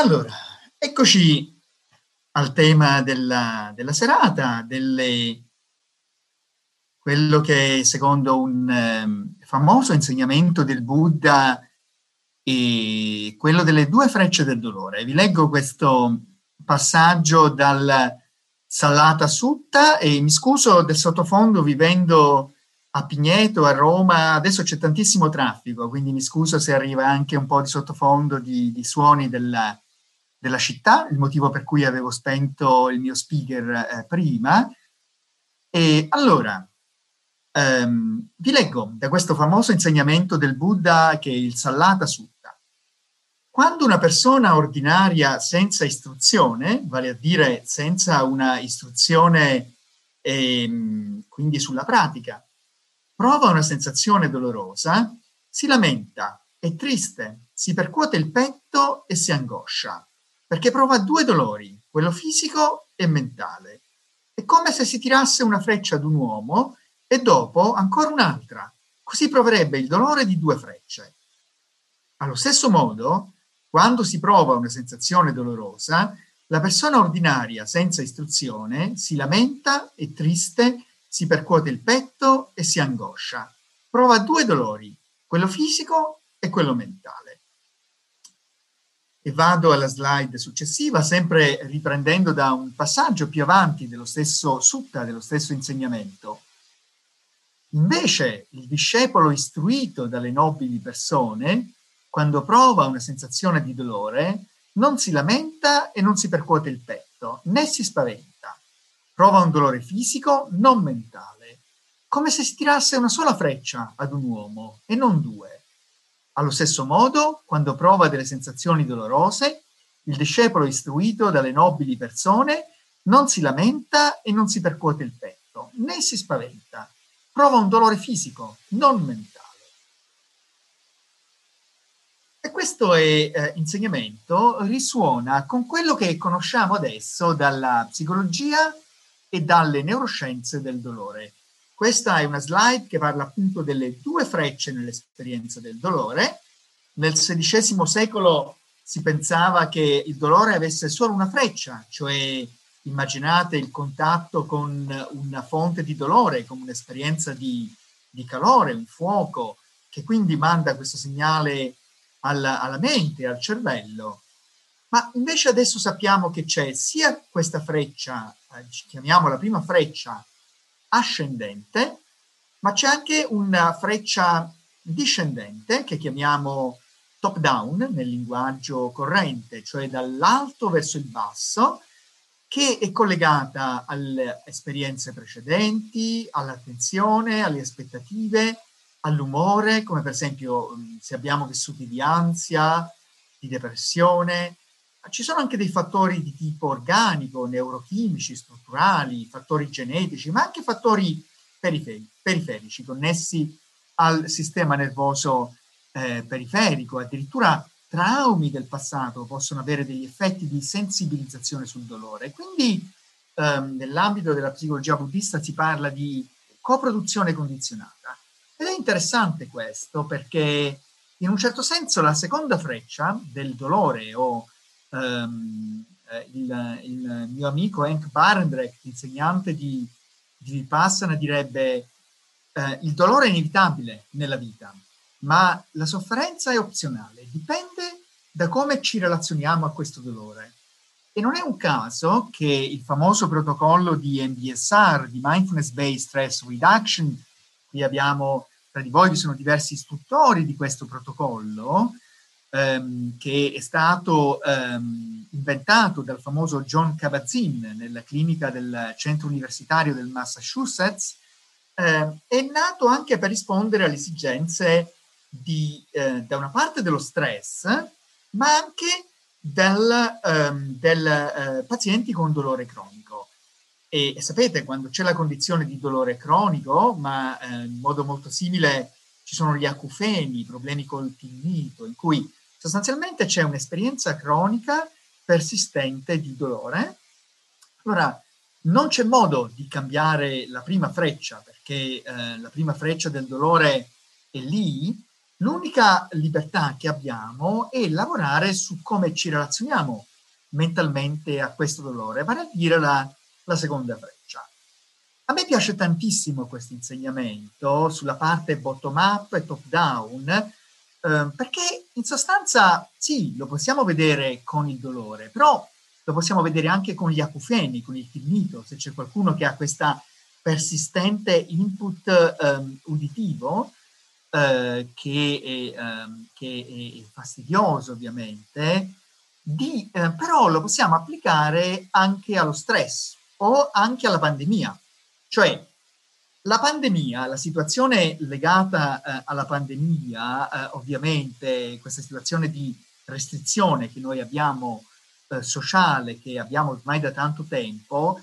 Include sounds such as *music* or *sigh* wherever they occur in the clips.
Allora, eccoci al tema della, della serata, delle, quello che secondo un um, famoso insegnamento del Buddha è quello delle due frecce del dolore. Vi leggo questo passaggio dal Sallata Sutta e mi scuso del sottofondo vivendo a Pigneto, a Roma, adesso c'è tantissimo traffico, quindi mi scuso se arriva anche un po' di sottofondo di, di suoni della, della città, il motivo per cui avevo spento il mio speaker eh, prima. E allora, ehm, vi leggo da questo famoso insegnamento del Buddha che è il Sallata Sutta. Quando una persona ordinaria senza istruzione, vale a dire senza una istruzione ehm, quindi sulla pratica, prova una sensazione dolorosa, si lamenta, è triste, si percuote il petto e si angoscia perché prova due dolori, quello fisico e mentale. È come se si tirasse una freccia ad un uomo e dopo ancora un'altra. Così proverebbe il dolore di due frecce. Allo stesso modo, quando si prova una sensazione dolorosa, la persona ordinaria senza istruzione si lamenta, è triste, si percuote il petto e si angoscia. Prova due dolori, quello fisico e quello mentale e vado alla slide successiva, sempre riprendendo da un passaggio più avanti dello stesso sutta, dello stesso insegnamento. Invece il discepolo istruito dalle nobili persone, quando prova una sensazione di dolore, non si lamenta e non si percuote il petto, né si spaventa. Prova un dolore fisico, non mentale, come se si tirasse una sola freccia ad un uomo e non due allo stesso modo, quando prova delle sensazioni dolorose, il discepolo istruito dalle nobili persone non si lamenta e non si percuote il petto, né si spaventa. Prova un dolore fisico, non mentale. E questo è, eh, insegnamento risuona con quello che conosciamo adesso dalla psicologia e dalle neuroscienze del dolore. Questa è una slide che parla appunto delle due frecce nell'esperienza del dolore. Nel XVI secolo si pensava che il dolore avesse solo una freccia, cioè immaginate il contatto con una fonte di dolore, come un'esperienza di, di calore, un fuoco, che quindi manda questo segnale alla, alla mente, al cervello. Ma invece adesso sappiamo che c'è sia questa freccia, eh, chiamiamola prima freccia, ascendente, ma c'è anche una freccia discendente che chiamiamo top down nel linguaggio corrente, cioè dall'alto verso il basso, che è collegata alle esperienze precedenti, all'attenzione, alle aspettative, all'umore, come per esempio se abbiamo vissuti di ansia, di depressione, ci sono anche dei fattori di tipo organico, neurochimici, strutturali, fattori genetici, ma anche fattori periferi- periferici connessi al sistema nervoso eh, periferico. Addirittura traumi del passato possono avere degli effetti di sensibilizzazione sul dolore. Quindi ehm, nell'ambito della psicologia buddista si parla di coproduzione condizionata. Ed è interessante questo perché in un certo senso la seconda freccia del dolore o um, il, il, mio amico Hank Barendrecht, insegnante di, di Vipassana, direbbe eh, il dolore è inevitabile nella vita, ma la sofferenza è opzionale, dipende da come ci relazioniamo a questo dolore. E non è un caso che il famoso protocollo di MBSR, di Mindfulness Based Stress Reduction, qui abbiamo tra di voi vi sono diversi istruttori di questo protocollo, ehm, che è stato ehm, inventato dal famoso John Kabat-Zinn nella clinica del centro universitario del Massachusetts, eh, è nato anche per rispondere alle esigenze di, eh, da una parte dello stress, ma anche del, um, del uh, pazienti con dolore cronico. E, e, sapete, quando c'è la condizione di dolore cronico, ma eh, in modo molto simile ci sono gli acufeni, problemi col tinnito, in cui Sostanzialmente c'è un'esperienza cronica persistente di dolore. Allora, non c'è modo di cambiare la prima freccia, perché eh, la prima freccia del dolore è lì, L'unica libertà che abbiamo è lavorare su come ci relazioniamo mentalmente a questo dolore, vale a dire la, la seconda freccia. A me piace tantissimo questo insegnamento sulla parte bottom up e top down, eh, perché in sostanza sì, lo possiamo vedere con il dolore, però lo possiamo vedere anche con gli acufeni, con il tinnito, se c'è qualcuno che ha questa persistente input um, uditivo, eh, che, è, um, che, è, fastidioso ovviamente, di, eh, però lo possiamo applicare anche allo stress o anche alla pandemia. Cioè, la pandemia, la situazione legata eh, alla pandemia, eh, ovviamente questa situazione di restrizione che noi abbiamo eh, sociale, che abbiamo ormai da tanto tempo,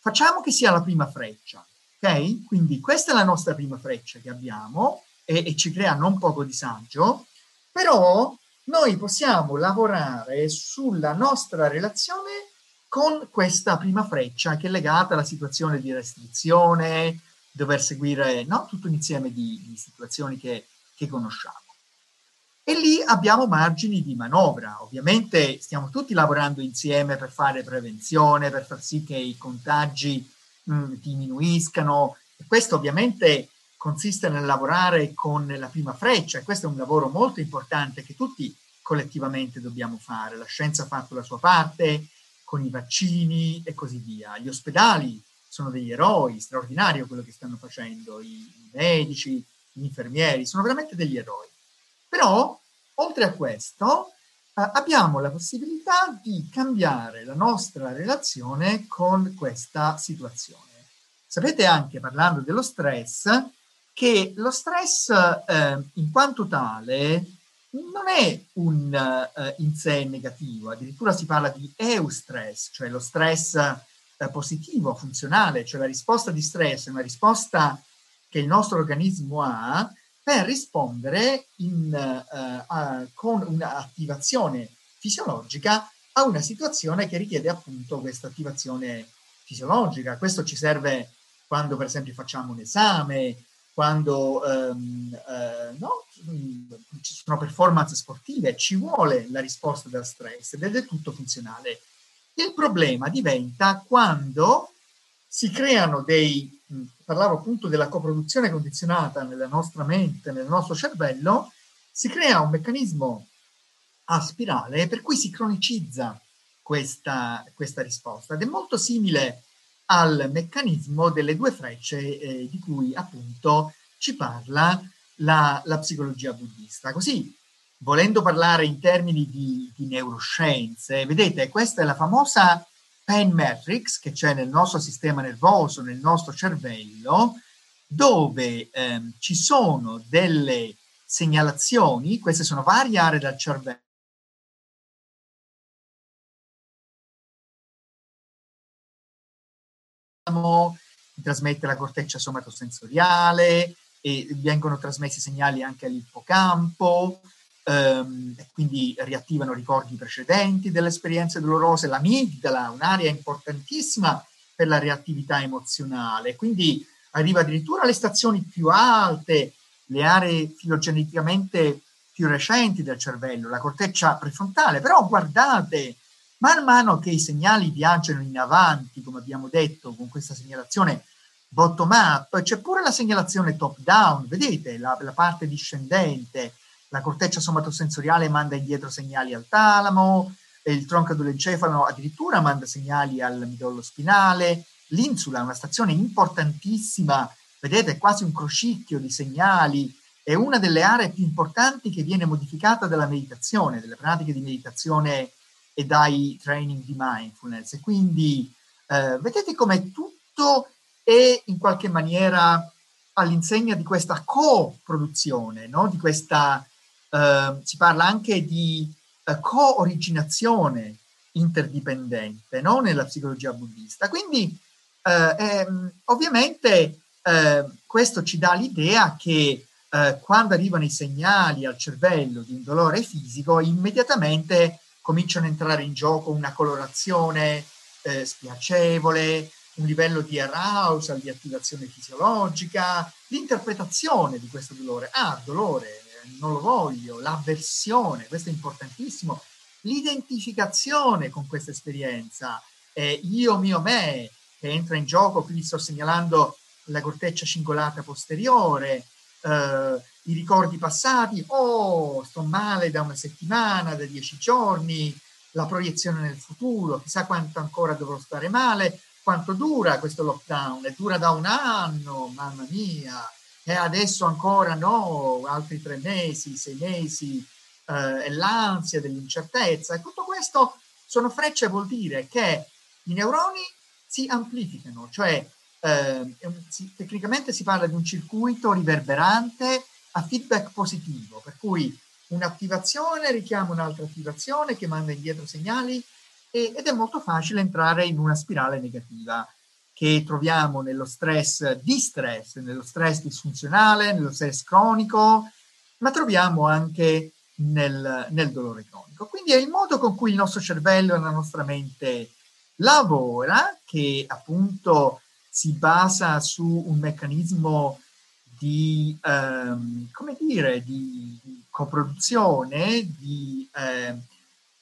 facciamo che sia la prima freccia, ok? Quindi questa è la nostra prima freccia che abbiamo e, e ci crea non poco disagio, però noi possiamo lavorare sulla nostra relazione con questa prima freccia che è legata alla situazione di restrizione, dover seguire no? tutto un insieme di, di situazioni che, che, conosciamo. E lì abbiamo margini di manovra. Ovviamente stiamo tutti lavorando insieme per fare prevenzione, per far sì che i contagi mh, mm, diminuiscano. E questo ovviamente consiste nel lavorare con la prima freccia e questo è un lavoro molto importante che tutti collettivamente dobbiamo fare. La scienza ha fatto la sua parte con i vaccini e così via. Gli ospedali sono degli eroi, straordinario quello che stanno facendo, i, i medici, gli infermieri, sono veramente degli eroi. Però, oltre a questo, eh, abbiamo la possibilità di cambiare la nostra relazione con questa situazione. Sapete anche, parlando dello stress, che lo stress eh, in quanto tale non è un uh, in sé negativo, addirittura si parla di eustress, cioè lo stress positivo, funzionale, cioè la risposta di stress è una risposta che il nostro organismo ha per rispondere in, uh, con un'attivazione fisiologica a una situazione che richiede appunto questa attivazione fisiologica. Questo ci serve quando per esempio facciamo un esame, quando um, uh, no, ci sono performance sportive, ci vuole la risposta da stress ed è del tutto funzionale. Il problema diventa quando si creano dei, parlavo appunto della coproduzione condizionata nella nostra mente, nel nostro cervello, si crea un meccanismo a spirale per cui si cronicizza questa, questa risposta ed è molto simile al meccanismo delle due frecce eh, di cui appunto ci parla la, la, psicologia buddista. Così, volendo parlare in termini di, di neuroscienze, vedete, questa è la famosa pain matrix che c'è nel nostro sistema nervoso, nel nostro cervello, dove ehm, ci sono delle segnalazioni, queste sono varie aree del cervello, trasmette la corteccia somatosensoriale e vengono trasmessi segnali anche all'ippocampo, ehm, quindi riattivano ricordi precedenti delle esperienze dolorose, l'amigdala, un'area importantissima per la reattività emozionale, quindi arriva addirittura alle stazioni più alte, le aree filogeneticamente più recenti del cervello, la corteccia prefrontale, però guardate, Man mano che i segnali viaggiano in avanti, come abbiamo detto, con questa segnalazione bottom up, c'è pure la segnalazione top down, vedete la, la parte discendente, la corteccia somatosensoriale manda indietro segnali al talamo, il tronco dell'encefalo addirittura manda segnali al midollo spinale, l'insula, una stazione importantissima, vedete quasi un crocicchio di segnali, è una delle aree più importanti che viene modificata dalla meditazione, delle pratiche di meditazione e dai training di mindfulness. E quindi eh, vedete come tutto è in qualche maniera all'insegna di questa co-produzione, no? di questa, eh, si parla anche di eh, co-originazione interdipendente no? nella psicologia buddista. Quindi eh, ehm, ovviamente eh, questo ci dà l'idea che eh, quando arrivano i segnali al cervello di un dolore fisico, immediatamente cominciano a entrare in gioco una colorazione eh, spiacevole, un livello di arousal, di attivazione fisiologica, l'interpretazione di questo dolore. Ah, dolore, non lo voglio, l'avversione, questo è importantissimo, l'identificazione con questa esperienza, eh, io, mio, me, che entra in gioco, qui sto segnalando la corteccia cingolata posteriore, eh, i ricordi passati, oh, sto male da una settimana, da dieci giorni, la proiezione nel futuro, chissà quanto ancora dovrò stare male, quanto dura questo lockdown, è dura da un anno, mamma mia, e adesso ancora no, altri tre mesi, sei mesi, eh, l'ansia dell'incertezza, e tutto questo sono frecce, vuol dire che i neuroni si amplificano, cioè eh, si, tecnicamente si parla di un circuito riverberante a feedback positivo, per cui un'attivazione richiama un'altra attivazione che manda indietro segnali e, ed è molto facile entrare in una spirale negativa che troviamo nello stress di stress, nello stress disfunzionale, nello stress cronico, ma troviamo anche nel, nel dolore cronico. Quindi è il modo con cui il nostro cervello e la nostra mente lavora che appunto si basa su un meccanismo di, ehm, come dire, di, di coproduzione, di, eh,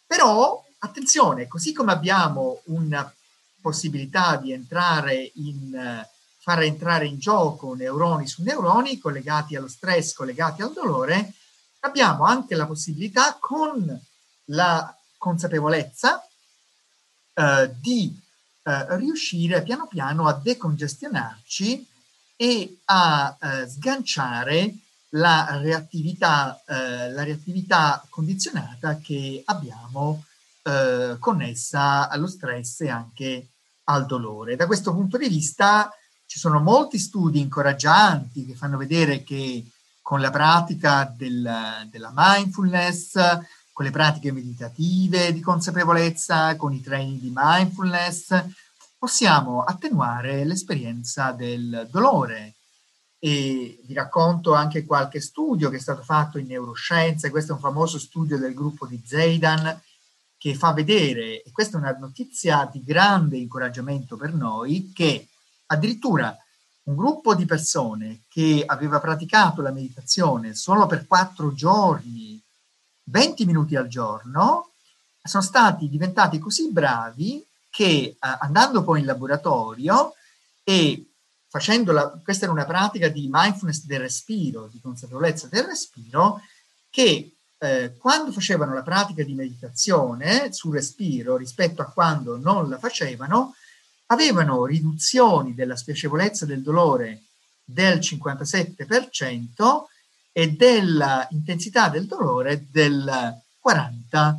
però attenzione, così come abbiamo una possibilità di entrare in, far entrare in gioco neuroni su neuroni collegati allo stress, collegati al dolore, abbiamo anche la possibilità con la consapevolezza eh, di eh, riuscire piano piano a decongestionarci e a eh, sganciare la reattività, eh, la reattività condizionata che abbiamo eh, connessa allo stress e anche al dolore. Da questo punto di vista ci sono molti studi incoraggianti che fanno vedere che con la pratica del, della mindfulness, con le pratiche meditative di consapevolezza, con i training di mindfulness, possiamo attenuare l'esperienza del dolore. E vi racconto anche qualche studio che è stato fatto in neuroscienze, questo è un famoso studio del gruppo di Zeidan che fa vedere, e questa è una notizia di grande incoraggiamento per noi, che addirittura un gruppo di persone che aveva praticato la meditazione solo per quattro giorni, 20 minuti al giorno, sono stati diventati così bravi che eh, andando poi in laboratorio e facendo la, questa era una pratica di mindfulness del respiro, di consapevolezza del respiro, che eh, quando facevano la pratica di meditazione sul respiro rispetto a quando non la facevano, avevano riduzioni della spiacevolezza del dolore del 57% e dell'intensità del dolore del 40%.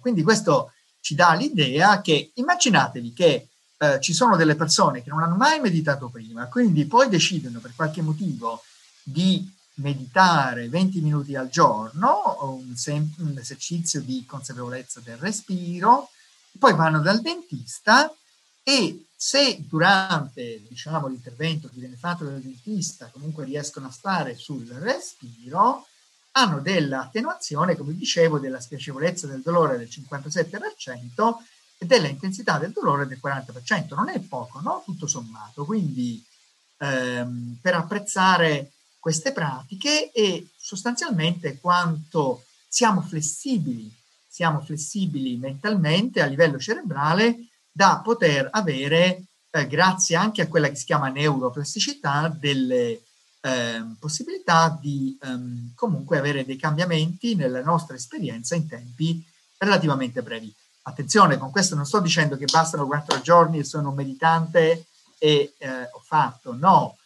Quindi questo ci dà l'idea che immaginatevi che eh, ci sono delle persone che non hanno mai meditato prima, quindi poi decidono per qualche motivo di meditare 20 minuti al giorno, un, sem- un esercizio di consapevolezza del respiro, poi vanno dal dentista e se durante diciamo, l'intervento che viene fatto dal dentista comunque riescono a stare sul respiro, hanno dell'attenuazione, come dicevo, della spiacevolezza del dolore del 57% e della intensità del dolore del 40%. Non è poco, no? Tutto sommato. Quindi ehm, per apprezzare queste pratiche e sostanzialmente quanto siamo flessibili, siamo flessibili mentalmente a livello cerebrale da poter avere, eh, grazie anche a quella che si chiama neuroplasticità, delle eh, possibilità di ehm, comunque avere dei cambiamenti nella nostra esperienza in tempi relativamente brevi. Attenzione, con questo non sto dicendo che bastano quattro giorni e sono meditante e eh, ho fatto, no,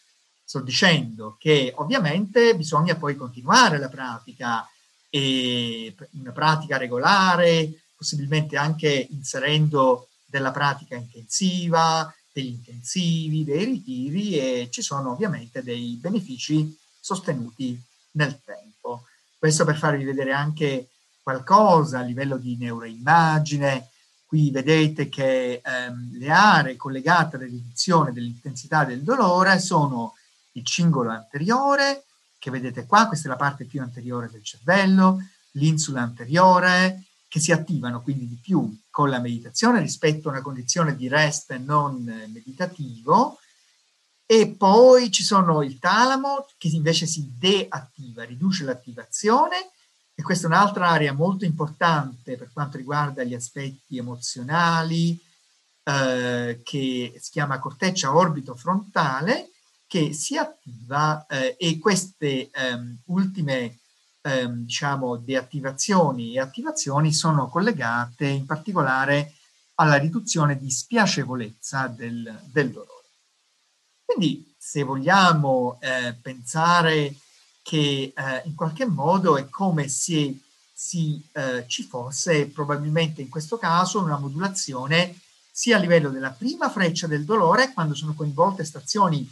sto dicendo che ovviamente bisogna poi continuare la pratica, e una pratica regolare, possibilmente anche inserendo della pratica intensiva, degli intensivi, dei ritiri e ci sono ovviamente dei benefici sostenuti nel tempo. Questo per farvi vedere anche qualcosa a livello di neuroimmagine. Qui vedete che ehm, le aree collegate alla riduzione dell'intensità del dolore sono il cingolo anteriore, che vedete qua, questa è la parte più anteriore del cervello, l'insula anteriore, che si attivano quindi di più con la meditazione rispetto a una condizione di rest non meditativo, E poi ci sono il talamo che invece si deattiva, riduce l'attivazione. E questa è un'altra area molto importante per quanto riguarda gli aspetti emozionali, eh, che si chiama corteccia orbito frontale, che si attiva eh, e queste ehm, ultime ehm, diciamo, deattivazioni e attivazioni sono collegate in particolare alla riduzione di spiacevolezza del, del dolore. Quindi se vogliamo eh, pensare che eh, in qualche modo è come se si, eh, ci fosse probabilmente in questo caso una modulazione sia a livello della prima freccia del dolore, quando sono coinvolte stazioni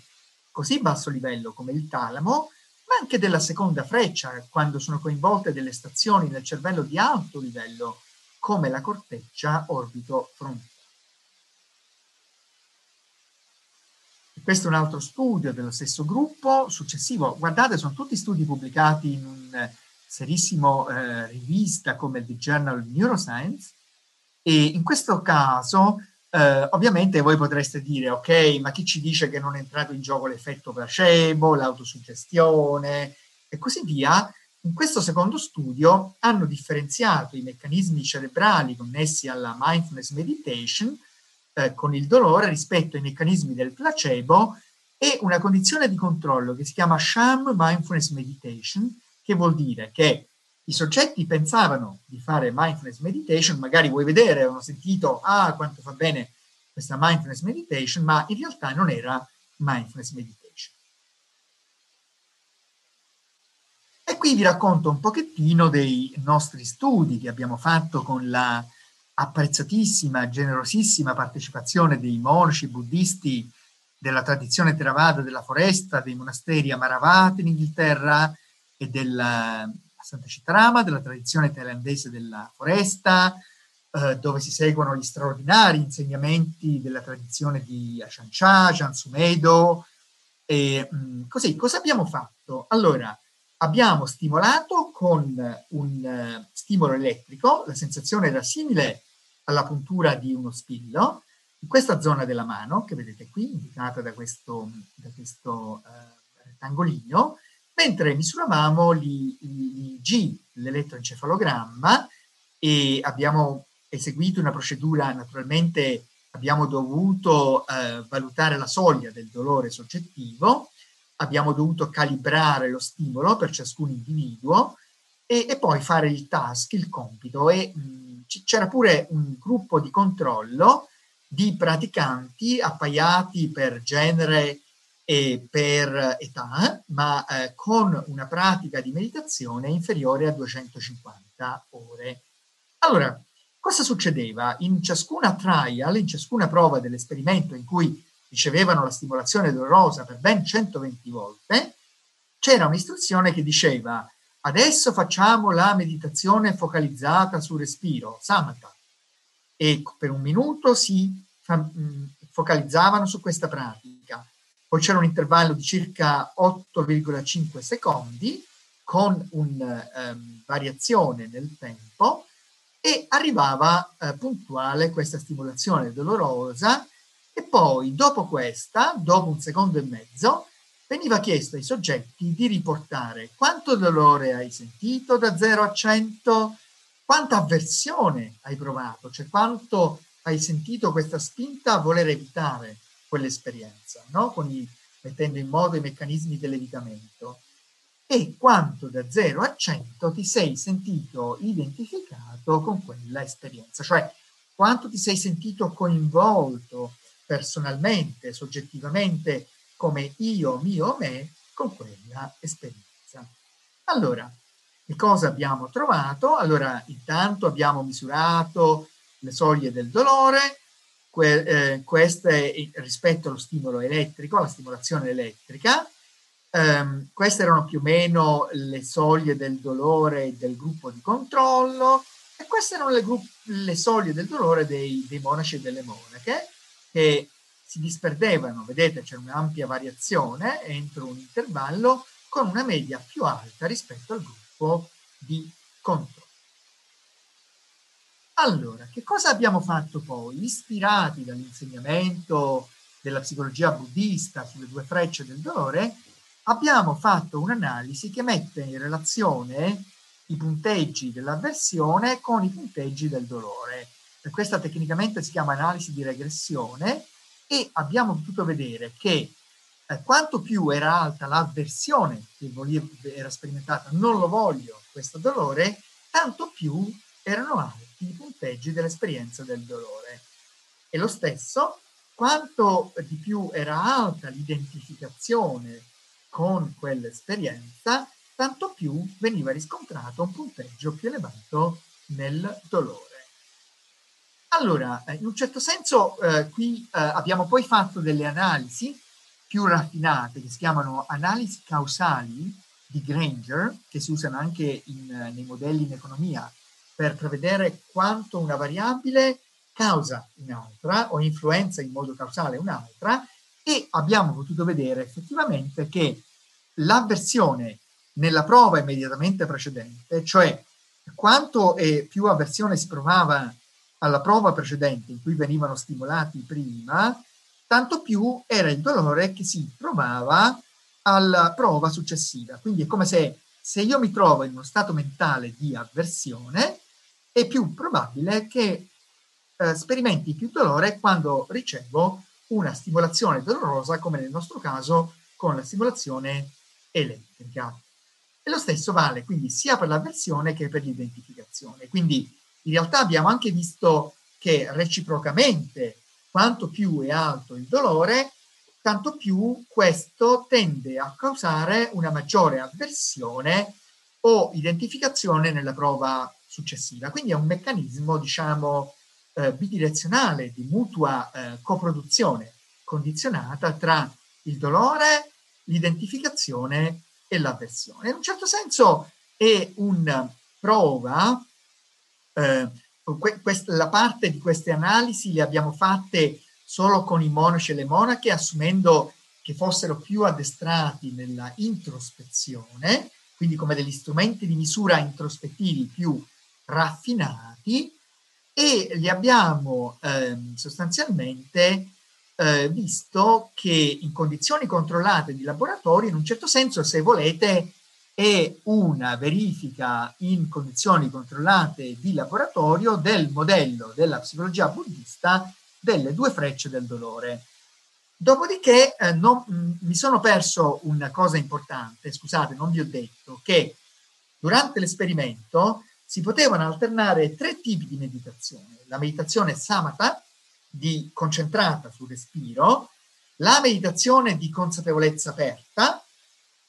così basso livello come il talamo, ma anche della seconda freccia, quando sono coinvolte delle stazioni nel cervello di alto livello, come la corteccia orbito frontale. Questo è un altro studio dello stesso gruppo, successivo. Guardate, sono tutti studi pubblicati in un serissimo eh, rivista come The Journal of Neuroscience e in questo caso eh, ovviamente voi potreste dire, ok, ma chi ci dice che non è entrato in gioco l'effetto placebo, l'autosuggestione e così via? In questo secondo studio hanno differenziato i meccanismi cerebrali connessi alla mindfulness meditation eh, con il dolore rispetto ai meccanismi del placebo e una condizione di controllo che si chiama sham mindfulness meditation, che vuol dire che i soggetti pensavano di fare mindfulness meditation, magari vuoi vedere, hanno sentito, ah, quanto fa bene questa mindfulness meditation, ma in realtà non era mindfulness meditation. E qui vi racconto un pochettino dei nostri studi che abbiamo fatto con la apprezzatissima, generosissima partecipazione dei monaci buddisti della tradizione Theravada della foresta, dei monasteri Amaravati in Inghilterra e della Santa Citarama, della tradizione thailandese della foresta, eh, dove si seguono gli straordinari insegnamenti della tradizione di Ashan Cha, Jan Sumedo. E, mh, mm, così, cosa abbiamo fatto? Allora, abbiamo stimolato con un uh, stimolo elettrico, la sensazione era simile alla puntura di uno spillo, in questa zona della mano, che vedete qui, indicata da questo, da questo uh, rettangolino, mentre misuravamo l'IG, l'elettroencefalogramma, e abbiamo eseguito una procedura, naturalmente abbiamo dovuto eh, valutare la soglia del dolore soggettivo, abbiamo dovuto calibrare lo stimolo per ciascun individuo e, e poi fare il task, il compito e mh, c'era pure un gruppo di controllo di praticanti appaiati per genere e per età, ma eh, con una pratica di meditazione inferiore a 250 ore. Allora, cosa succedeva? In ciascuna trial, in ciascuna prova dell'esperimento in cui ricevevano la stimolazione dolorosa per ben 120 volte, c'era un'istruzione che diceva adesso facciamo la meditazione focalizzata sul respiro, samatha, e per un minuto si focalizzavano su questa pratica. Poi c'era un intervallo di circa 8,5 secondi con una um, variazione nel tempo e arrivava uh, puntuale questa stimolazione dolorosa e poi dopo questa, dopo un secondo e mezzo, veniva chiesto ai soggetti di riportare quanto dolore hai sentito da 0 a 100, quanta avversione hai provato, cioè quanto hai sentito questa spinta a voler evitare quell'esperienza, no? I, mettendo in modo i meccanismi dell'evitamento, e quanto da 0 a 100 ti sei sentito identificato con quella esperienza, cioè quanto ti sei sentito coinvolto personalmente, soggettivamente, come io, mio, me, con quella esperienza. Allora, che cosa abbiamo trovato? Allora, intanto abbiamo misurato le soglie del dolore, que, eh, queste rispetto allo stimolo elettrico, alla stimolazione elettrica. Um, queste erano più o meno le soglie del dolore del gruppo di controllo e queste erano le, gru- le soglie del dolore dei, dei monaci e delle monache che si disperdevano, vedete c'è un'ampia variazione entro un intervallo con una media più alta rispetto al gruppo di controllo. Allora, che cosa abbiamo fatto poi? Ispirati dall'insegnamento della psicologia buddista sulle due frecce del dolore, abbiamo fatto un'analisi che mette in relazione i punteggi dell'avversione con i punteggi del dolore. Questa tecnicamente si chiama analisi di regressione e abbiamo potuto vedere che eh, quanto più era alta l'avversione che era sperimentata, non lo voglio questo dolore, tanto più erano alti i punteggi dell'esperienza del dolore. E lo stesso, quanto di più era alta l'identificazione con quell'esperienza, tanto più veniva riscontrato un punteggio più elevato nel dolore. Allora, eh, in un certo senso, eh, qui eh, abbiamo poi fatto delle analisi più raffinate che si chiamano analisi causali di Granger, che si usano anche in, nei modelli in economia per prevedere quanto una variabile causa un'altra o influenza in modo causale un'altra e abbiamo potuto vedere effettivamente che l'avversione nella prova immediatamente precedente, cioè quanto più avversione si provava alla prova precedente in cui venivano stimolati prima, tanto più era il dolore che si provava alla prova successiva. Quindi è come se, se io mi trovo in uno stato mentale di avversione, è più probabile che eh, sperimenti più dolore quando ricevo una stimolazione dolorosa, come nel nostro caso con la stimolazione elettrica. E lo stesso vale quindi sia per l'avversione che per l'identificazione. Quindi in realtà abbiamo anche visto che reciprocamente quanto più è alto il dolore, tanto più questo tende a causare una maggiore avversione o identificazione nella prova successiva. Quindi è un meccanismo, diciamo, eh, bidirezionale di mutua eh, coproduzione condizionata tra il dolore, l'identificazione e l'avversione. In un certo senso è una prova, eh, que- quest- la parte di queste analisi le abbiamo fatte solo con i monaci e le monache, assumendo che fossero più addestrati nella introspezione, quindi come degli strumenti di misura introspettivi più raffinati, e li abbiamo eh, sostanzialmente eh, visto che in condizioni controllate di laboratorio, in un certo senso, se volete, è una verifica in condizioni controllate di laboratorio del modello della psicologia buddista delle due frecce del dolore. Dopodiché eh, non, mh, mi sono perso una cosa importante, scusate, non vi ho detto che durante l'esperimento si potevano alternare tre tipi di meditazione. La meditazione samatha, di concentrata sul respiro, la meditazione di consapevolezza aperta,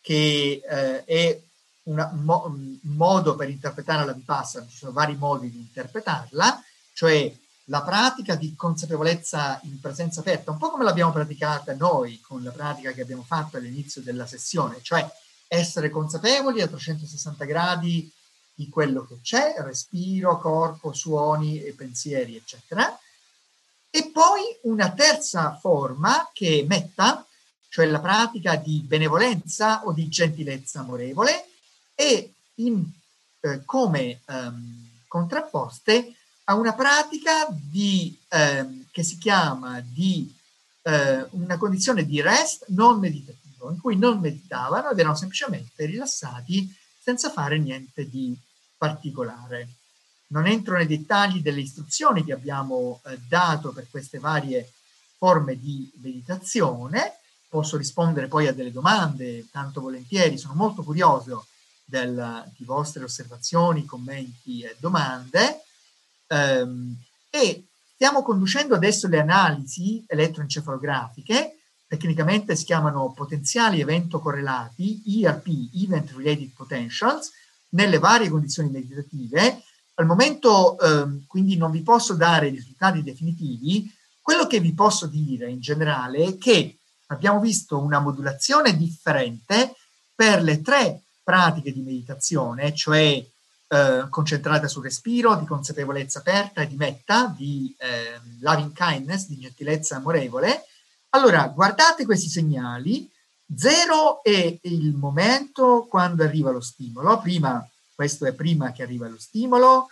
che eh, è una, mo, un modo per interpretare la vipassana, ci sono vari modi di interpretarla, cioè la pratica di consapevolezza in presenza aperta, un po' come l'abbiamo praticata noi con la pratica che abbiamo fatto all'inizio della sessione, cioè essere consapevoli a 360 gradi di quello che c'è, respiro, corpo, suoni e pensieri, eccetera. E poi una terza forma che è metta, cioè la pratica di benevolenza o di gentilezza amorevole, e in, eh, come ehm, contrapposte a una pratica di, ehm, che si chiama di eh, una condizione di rest non meditativo, in cui non meditavano ed erano semplicemente rilassati senza fare niente di particolare. Non entro nei dettagli delle istruzioni che abbiamo eh, dato per queste varie forme di meditazione, posso rispondere poi a delle domande, tanto volentieri, sono molto curioso del, di vostre osservazioni, commenti e domande. Um, e stiamo conducendo adesso le analisi elettroencefalografiche, tecnicamente si chiamano potenziali evento correlati, ERP, Event Related Potentials, nelle varie condizioni meditative. Al momento ehm, quindi non vi posso dare risultati definitivi, quello che vi posso dire in generale è che abbiamo visto una modulazione differente per le tre pratiche di meditazione, cioè eh, concentrata sul respiro, di consapevolezza aperta e di metta, di eh, loving kindness, di gentilezza amorevole. Allora, guardate questi segnali Zero è il momento quando arriva lo stimolo, prima, questo è prima che arriva lo stimolo,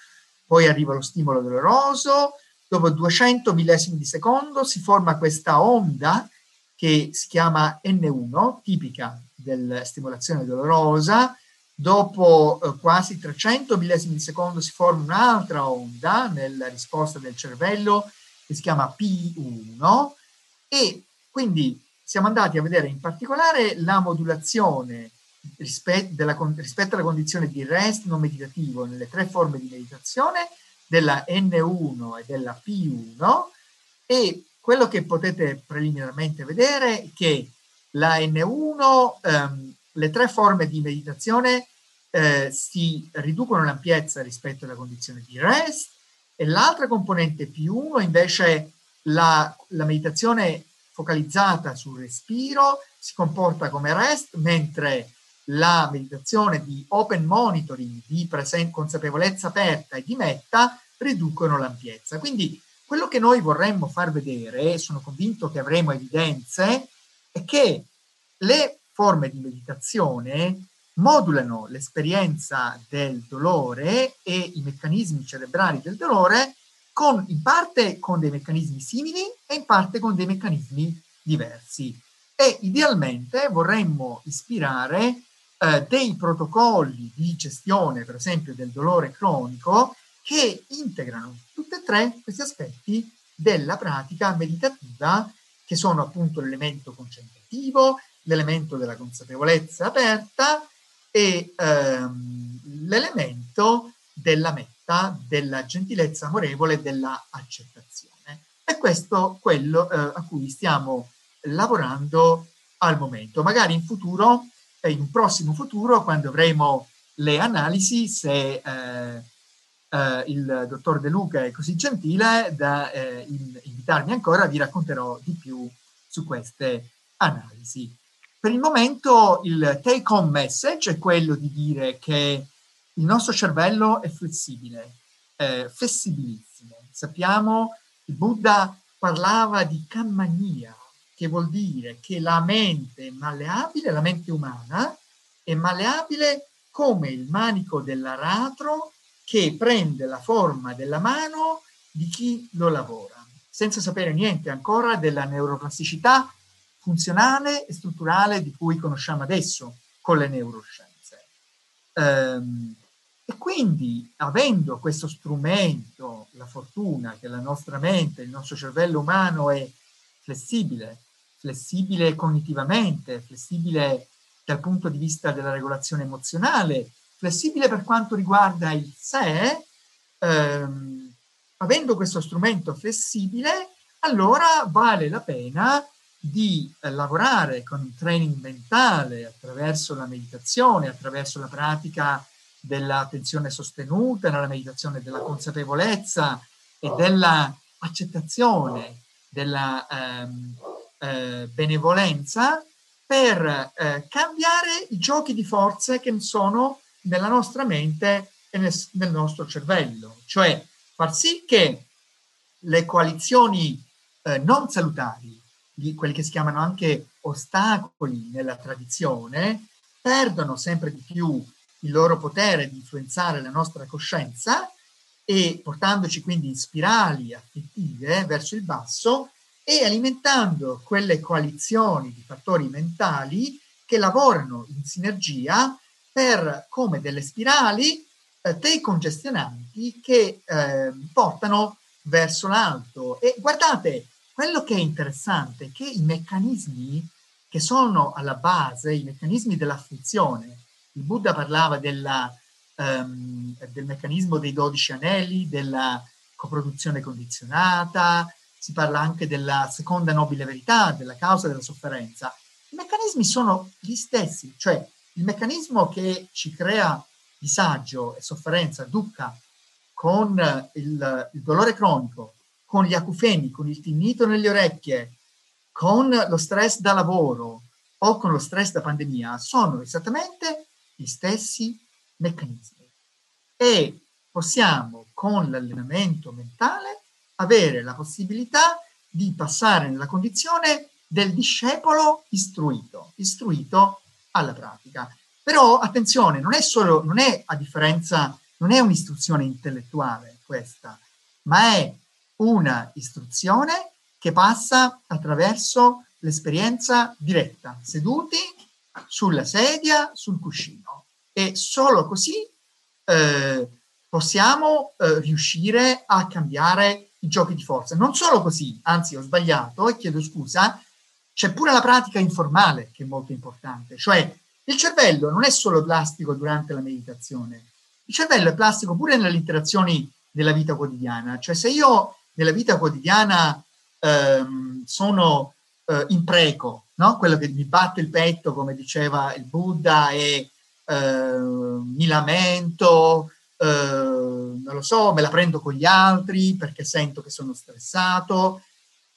poi arriva lo stimolo doloroso, dopo 200 millesimi di secondo si forma questa onda che si chiama N1, tipica della stimolazione dolorosa. Dopo eh, quasi 300 millesimi di secondo si forma un'altra onda nella risposta del cervello che si chiama P1 e quindi siamo andati a vedere in particolare la modulazione rispetto, della, rispetto alla condizione di rest non meditativo nelle tre forme di meditazione della N1 e della P1 e quello che potete preliminarmente vedere è che la N1, ehm, le tre forme di meditazione eh, si riducono l'ampiezza rispetto alla condizione di rest e l'altra componente P1 invece la, la meditazione focalizzata sul respiro si comporta come rest, mentre la meditazione di open monitoring, di presen- consapevolezza aperta e di metta riducono l'ampiezza. Quindi quello che noi vorremmo far vedere, sono convinto che avremo evidenze, è che le forme di meditazione modulano l'esperienza del dolore e i meccanismi cerebrali del dolore con, in parte con dei meccanismi simili e in parte con dei meccanismi diversi. E idealmente vorremmo ispirare eh, dei protocolli di gestione, per esempio, del dolore cronico che integrano tutti e tre questi aspetti della pratica meditativa, che sono appunto l'elemento concentrativo, l'elemento della consapevolezza aperta e ehm, l'elemento della metta, della gentilezza amorevole, della accettazione. E questo è quello eh, a cui stiamo lavorando al momento. Magari in futuro, eh, in un prossimo futuro, quando avremo le analisi, se eh, eh il dottor De Luca è così gentile da eh, invitarmi ancora, vi racconterò di più su queste analisi. Per il momento il take home message è quello di dire che il nostro cervello è flessibile, è flessibilissimo. Sappiamo, il Buddha parlava di kammania, che vuol dire che la mente malleabile, la mente umana, è malleabile come il manico dell'aratro che prende la forma della mano di chi lo lavora, senza sapere niente ancora della neuroplasticità funzionale e strutturale di cui conosciamo adesso con le neuroscienze. Ehm, e quindi, avendo questo strumento, la fortuna che la nostra mente, il nostro cervello umano è flessibile, flessibile cognitivamente, flessibile dal punto di vista della regolazione emozionale, flessibile per quanto riguarda il sé, ehm, avendo questo strumento flessibile, allora vale la pena di eh, lavorare con un training mentale attraverso la meditazione, attraverso la pratica dell'attenzione sostenuta, nella meditazione della consapevolezza e della accettazione, della ehm, eh, benevolenza per eh, cambiare i giochi di forze che sono nella nostra mente e nel, nel nostro cervello, cioè far sì che le coalizioni eh, non salutari di quelli che si chiamano anche ostacoli nella tradizione, perdono sempre di più il loro potere di influenzare la nostra coscienza e portandoci quindi in spirali affettive verso il basso e alimentando quelle coalizioni di fattori mentali che lavorano in sinergia per come delle spirali eh, decongestionanti che eh, portano verso l'alto. E guardate, quello che è interessante è che i meccanismi che sono alla base, i meccanismi della funzione, il Buddha parlava della, um, del meccanismo dei dodici anelli, della coproduzione condizionata, si parla anche della seconda nobile verità, della causa della sofferenza. I meccanismi sono gli stessi, cioè il meccanismo che ci crea disagio e sofferenza, dukkha, con il, il dolore cronico, con gli acufeni, con il tinnito nelle orecchie, con lo stress da lavoro o con lo stress da pandemia, sono esattamente gli stessi meccanismi. E possiamo, con l'allenamento mentale, avere la possibilità di passare nella condizione del discepolo istruito, istruito alla pratica. Però attenzione, non è solo, non è a differenza, non è un'istruzione intellettuale questa, ma è una istruzione che passa attraverso l'esperienza diretta, seduti sulla sedia, sul cuscino. E solo così eh, possiamo eh, riuscire a cambiare i giochi di forza. Non solo così, anzi ho sbagliato e chiedo scusa, c'è pure la pratica informale che è molto importante, cioè il cervello non è solo plastico durante la meditazione, il cervello è plastico pure nelle interazioni della vita quotidiana, cioè se io nella vita quotidiana ehm, sono eh, impreco, no? quello che mi batte il petto, come diceva il Buddha, e eh, mi lamento, eh, non lo so, me la prendo con gli altri perché sento che sono stressato.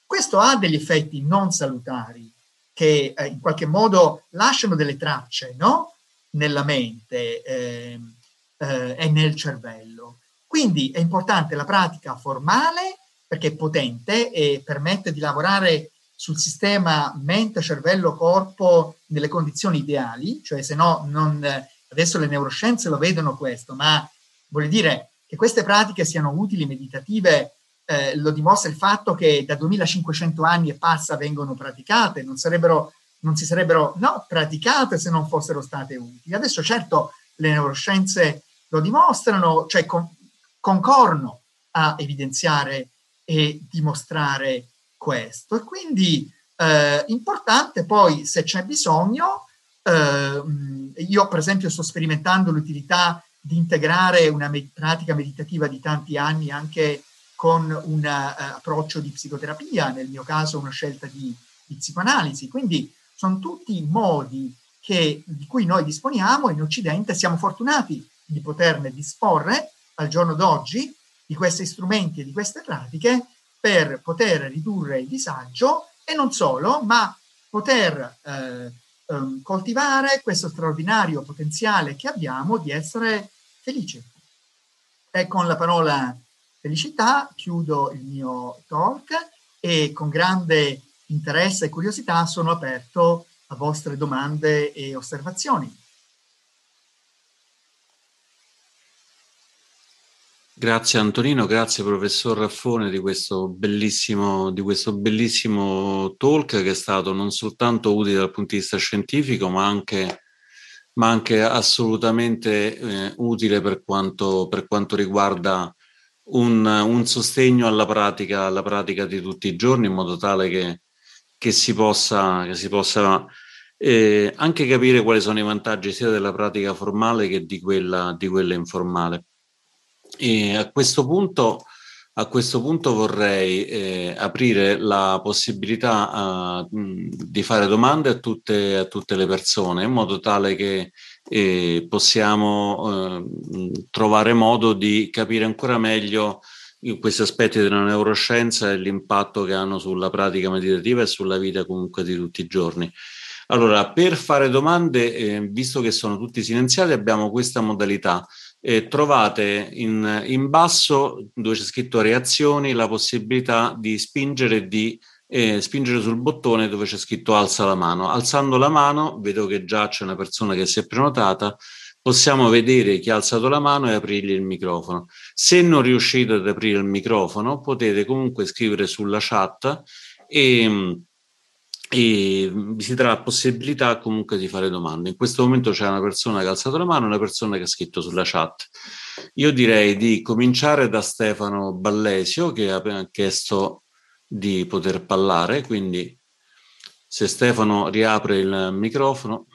Questo ha degli effetti non salutari che eh, in qualche modo lasciano delle tracce no? nella mente ehm, eh, e nel cervello. Quindi è importante la pratica formale perché è potente e permette di lavorare sul sistema mente, cervello, corpo nelle condizioni ideali, cioè se no non, adesso le neuroscienze lo vedono questo, ma vuol dire che queste pratiche siano utili, meditative, eh, lo dimostra il fatto che da 2500 anni e passa vengono praticate, non, sarebbero, non si sarebbero no, praticate se non fossero state utili. Adesso certo le neuroscienze lo dimostrano, cioè con, concorrono a evidenziare e dimostrare questo. E quindi eh, importante poi se c'è bisogno, eh, io per esempio sto sperimentando l'utilità di integrare una med- pratica meditativa di tanti anni anche con un uh, approccio di psicoterapia, nel mio caso una scelta di, di psicoanalisi. Quindi sono tutti modi che, di cui noi disponiamo in Occidente, siamo fortunati di poterne disporre al giorno d'oggi di questi strumenti e di queste pratiche per poter ridurre il disagio e non solo, ma poter eh, um, coltivare questo straordinario potenziale che abbiamo di essere felici. E con la parola felicità chiudo il mio talk e con grande interesse e curiosità sono aperto a vostre domande e osservazioni. Grazie Antonino, grazie professor Raffone di questo, bellissimo, di questo bellissimo talk che è stato non soltanto utile dal punto di vista scientifico, ma anche, ma anche assolutamente eh, utile per quanto, per quanto riguarda un, un, sostegno alla pratica, alla pratica di tutti i giorni, in modo tale che, che si possa, che si possa eh, anche capire quali sono i vantaggi sia della pratica formale che di quella, di quella informale. E a questo punto, a questo punto vorrei eh, aprire la possibilità uh, di fare domande a tutte, a tutte, le persone in modo tale che eh, possiamo eh, trovare modo di capire ancora meglio questi aspetti della neuroscienza e l'impatto che hanno sulla pratica meditativa e sulla vita comunque di tutti i giorni. Allora, per fare domande, eh, visto che sono tutti silenziati, abbiamo questa modalità eh, trovate in, in, basso dove c'è scritto reazioni la possibilità di spingere, di, eh, spingere sul bottone dove c'è scritto alza la mano. Alzando la mano, vedo che già c'è una persona che si è prenotata, possiamo vedere chi ha alzato la mano e aprirgli il microfono. Se non riuscite ad aprire il microfono, potete comunque scrivere sulla chat e e vi si darà la possibilità comunque di fare domande. In questo momento c'è una persona che ha alzato la mano e una persona che ha scritto sulla chat. Io direi di cominciare da Stefano Ballesio che ha appena chiesto di poter parlare, quindi se Stefano riapre il microfono.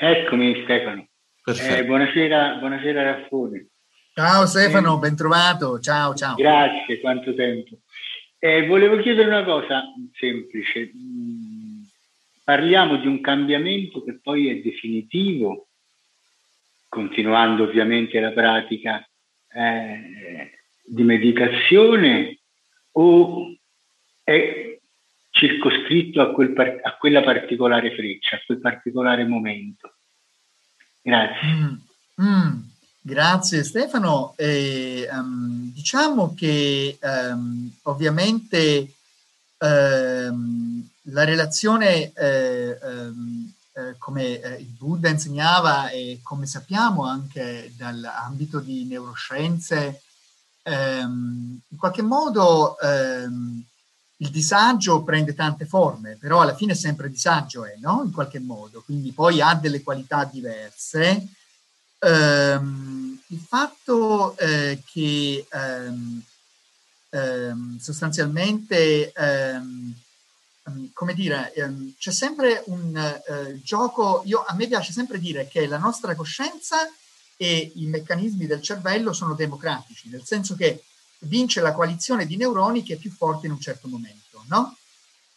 Eccomi Stefano. Eh, buonasera, buonasera Raffoni. Ciao Stefano, eh, ben trovato. Ciao, ciao. Grazie, quanto tempo. Eh, volevo chiedere una cosa semplice. Mm, parliamo di un cambiamento che poi è definitivo, continuando ovviamente la pratica eh, di medicazione, o è circoscritto a, quel par- a, quella particolare freccia, a quel particolare momento? Grazie. Mm, mm. Grazie Stefano. Eh, um, diciamo che um, ovviamente um, la relazione, eh, eh, come eh, il Buddha insegnava e come sappiamo anche dall'ambito di neuroscienze, ehm, in qualche modo ehm, il disagio prende tante forme, però alla fine sempre disagio è, no? In qualche modo, quindi poi ha delle qualità diverse. Ehm, il fatto eh, che ehm, ehm, sostanzialmente, ehm, come dire, ehm, c'è sempre un eh, gioco, io, a me piace sempre dire che la nostra coscienza e i meccanismi del cervello sono democratici, nel senso che vince la coalizione di neuroni che è più forte in un certo momento, no?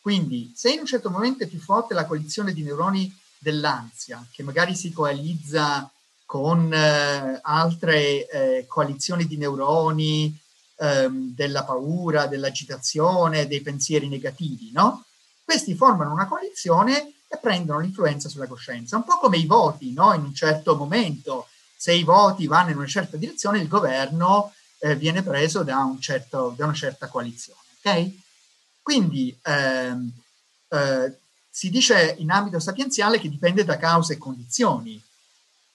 Quindi, se in un certo momento è più forte la coalizione di neuroni dell'ansia, che magari si coalizza con eh, altre eh, coalizioni di neuroni ehm, della paura, dell'agitazione, dei pensieri negativi, no? Questi formano una coalizione e prendono l'influenza sulla coscienza, un po' come i voti, no? In un certo momento, se i voti vanno in una certa direzione, il governo eh, viene preso da, un certo, da, una certa coalizione. Okay? Quindi ehm, eh, si dice in ambito sapienziale che dipende da cause e condizioni.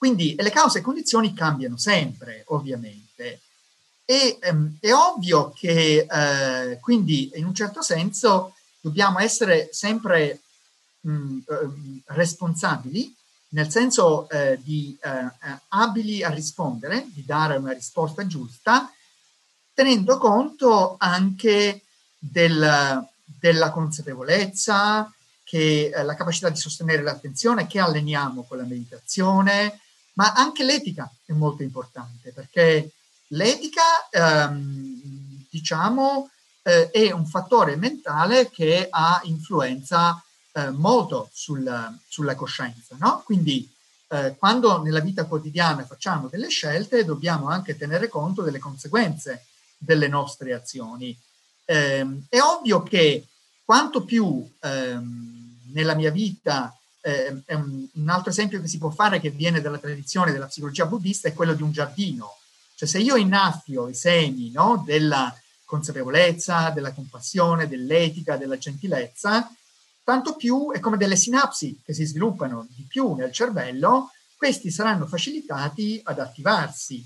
Quindi le cause e condizioni cambiano sempre, ovviamente. E ehm, è ovvio che eh, quindi in un certo senso dobbiamo essere sempre mh, eh, responsabili nel senso eh, di eh, eh, abili a rispondere, di dare una risposta giusta, tenendo conto anche del, della consapevolezza, che eh, la capacità di sostenere l'attenzione che alleniamo con la meditazione, ma anche l'etica è molto importante perché l'etica, ehm, diciamo, eh, è un fattore mentale che ha influenza eh, molto sul, sulla coscienza, no? Quindi eh, quando nella vita quotidiana facciamo delle scelte dobbiamo anche tenere conto delle conseguenze delle nostre azioni. Eh, è ovvio che quanto più ehm, nella mia vita, eh, un, un altro esempio che si può fare che viene dalla tradizione della psicologia buddista è quello di un giardino. Cioè se io innaffio i semi no, della consapevolezza, della compassione, dell'etica, della gentilezza, tanto più è come delle sinapsi che si sviluppano di più nel cervello, questi saranno facilitati ad attivarsi.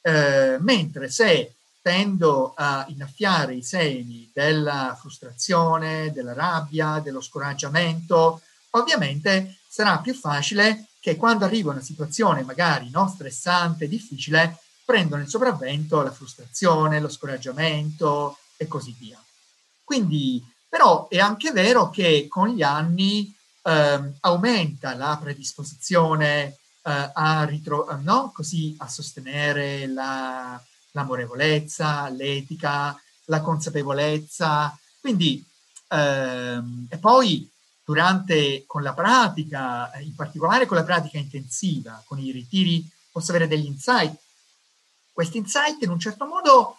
Eh, mentre se tendo a innaffiare i semi della frustrazione, della rabbia, dello scoraggiamento, ovviamente sarà più facile che quando arriva una situazione magari no, stressante, difficile, prendono il sopravvento la frustrazione, lo scoraggiamento e così via. Quindi però è anche vero che con gli anni eh, aumenta la predisposizione eh, a, ritro- no? Così, a sostenere la, l'amorevolezza, l'etica, la consapevolezza. Quindi, ehm, e poi durante, con la pratica, in particolare con la pratica intensiva, con i ritiri, posso avere degli insight. Questi insight in un certo modo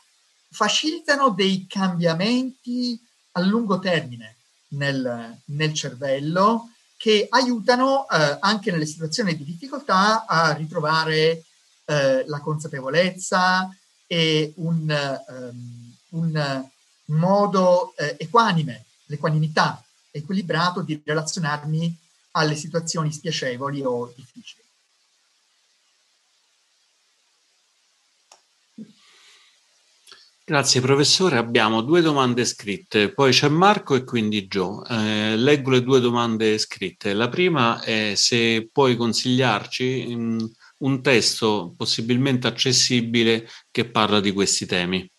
facilitano dei cambiamenti a lungo termine nel, nel cervello che aiutano eh, anche nelle situazioni di difficoltà a ritrovare eh, la consapevolezza e un, um, un modo eh, equanime, l'equanimità, equilibrato di relazionarmi alle situazioni spiacevoli o difficili. Grazie professore, abbiamo due domande scritte, poi c'è Marco e quindi Gio. Eh, leggo le due domande scritte. La prima è se puoi consigliarci um, un testo possibilmente accessibile che parla di questi temi.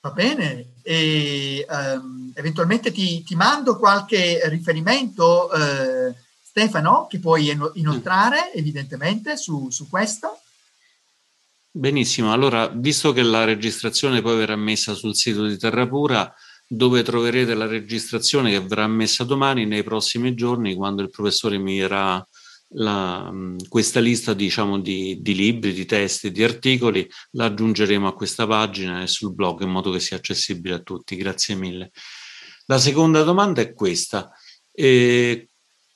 Va bene, e um, eventualmente ti, ti, mando qualche riferimento, uh, Stefano, che puoi inoltrare evidentemente su, su questo. Benissimo, allora visto che la registrazione poi verrà messa sul sito di Terrapura, dove troverete la registrazione che verrà messa domani nei prossimi giorni, quando il professore mi darà la, questa lista diciamo, di, di, libri, di testi, di articoli, la aggiungeremo a questa pagina e sul blog in modo che sia accessibile a tutti. Grazie mille. La seconda domanda è questa. Eh,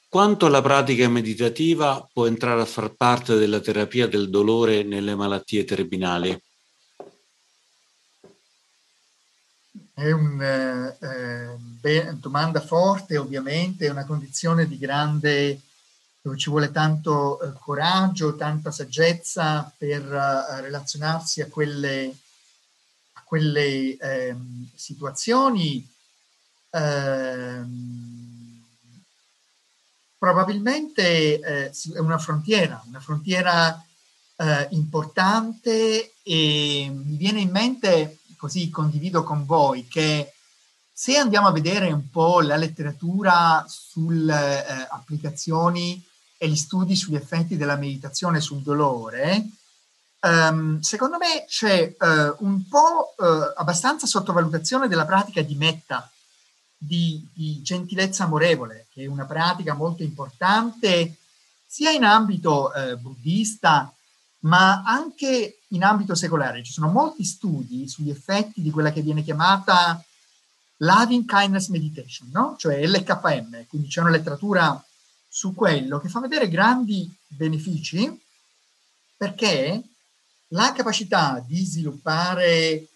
quanto la pratica meditativa può entrare a far parte della terapia del dolore nelle malattie terminali? È una eh, eh domanda forte, ovviamente, è una condizione di grande dove ci vuole tanto eh, coraggio, tanta saggezza per uh, relazionarsi a quelle, a quelle ehm, situazioni. Ehm, probabilmente eh, è una frontiera, una frontiera eh, importante e mi viene in mente, così condivido con voi, che se andiamo a vedere un po' la letteratura sulle eh, applicazioni e gli studi sugli effetti della meditazione sul dolore, um, secondo me c'è uh, un po' uh, abbastanza sottovalutazione della pratica di metta, di, di, gentilezza amorevole, che è una pratica molto importante sia in ambito uh, buddista, ma anche in ambito secolare. Ci sono molti studi sugli effetti di quella che viene chiamata Loving Kindness Meditation, no? cioè LKM, quindi c'è una letteratura su quello che fa vedere grandi benefici perché la capacità di sviluppare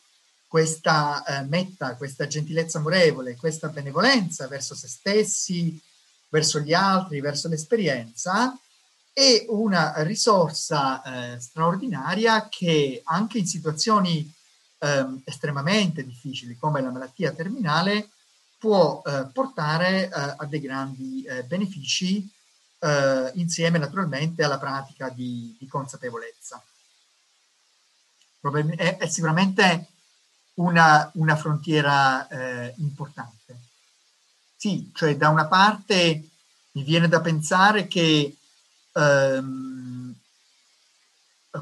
questa eh, metta, questa gentilezza amorevole, questa benevolenza verso se stessi, verso gli altri, verso l'esperienza, è una risorsa eh, straordinaria che anche in situazioni eh, estremamente difficili come la malattia terminale può eh, portare eh, a dei grandi eh, benefici eh, insieme naturalmente alla pratica di, di consapevolezza. È, è, sicuramente una, una frontiera eh, importante. Sì, cioè da una parte mi viene da pensare che ehm,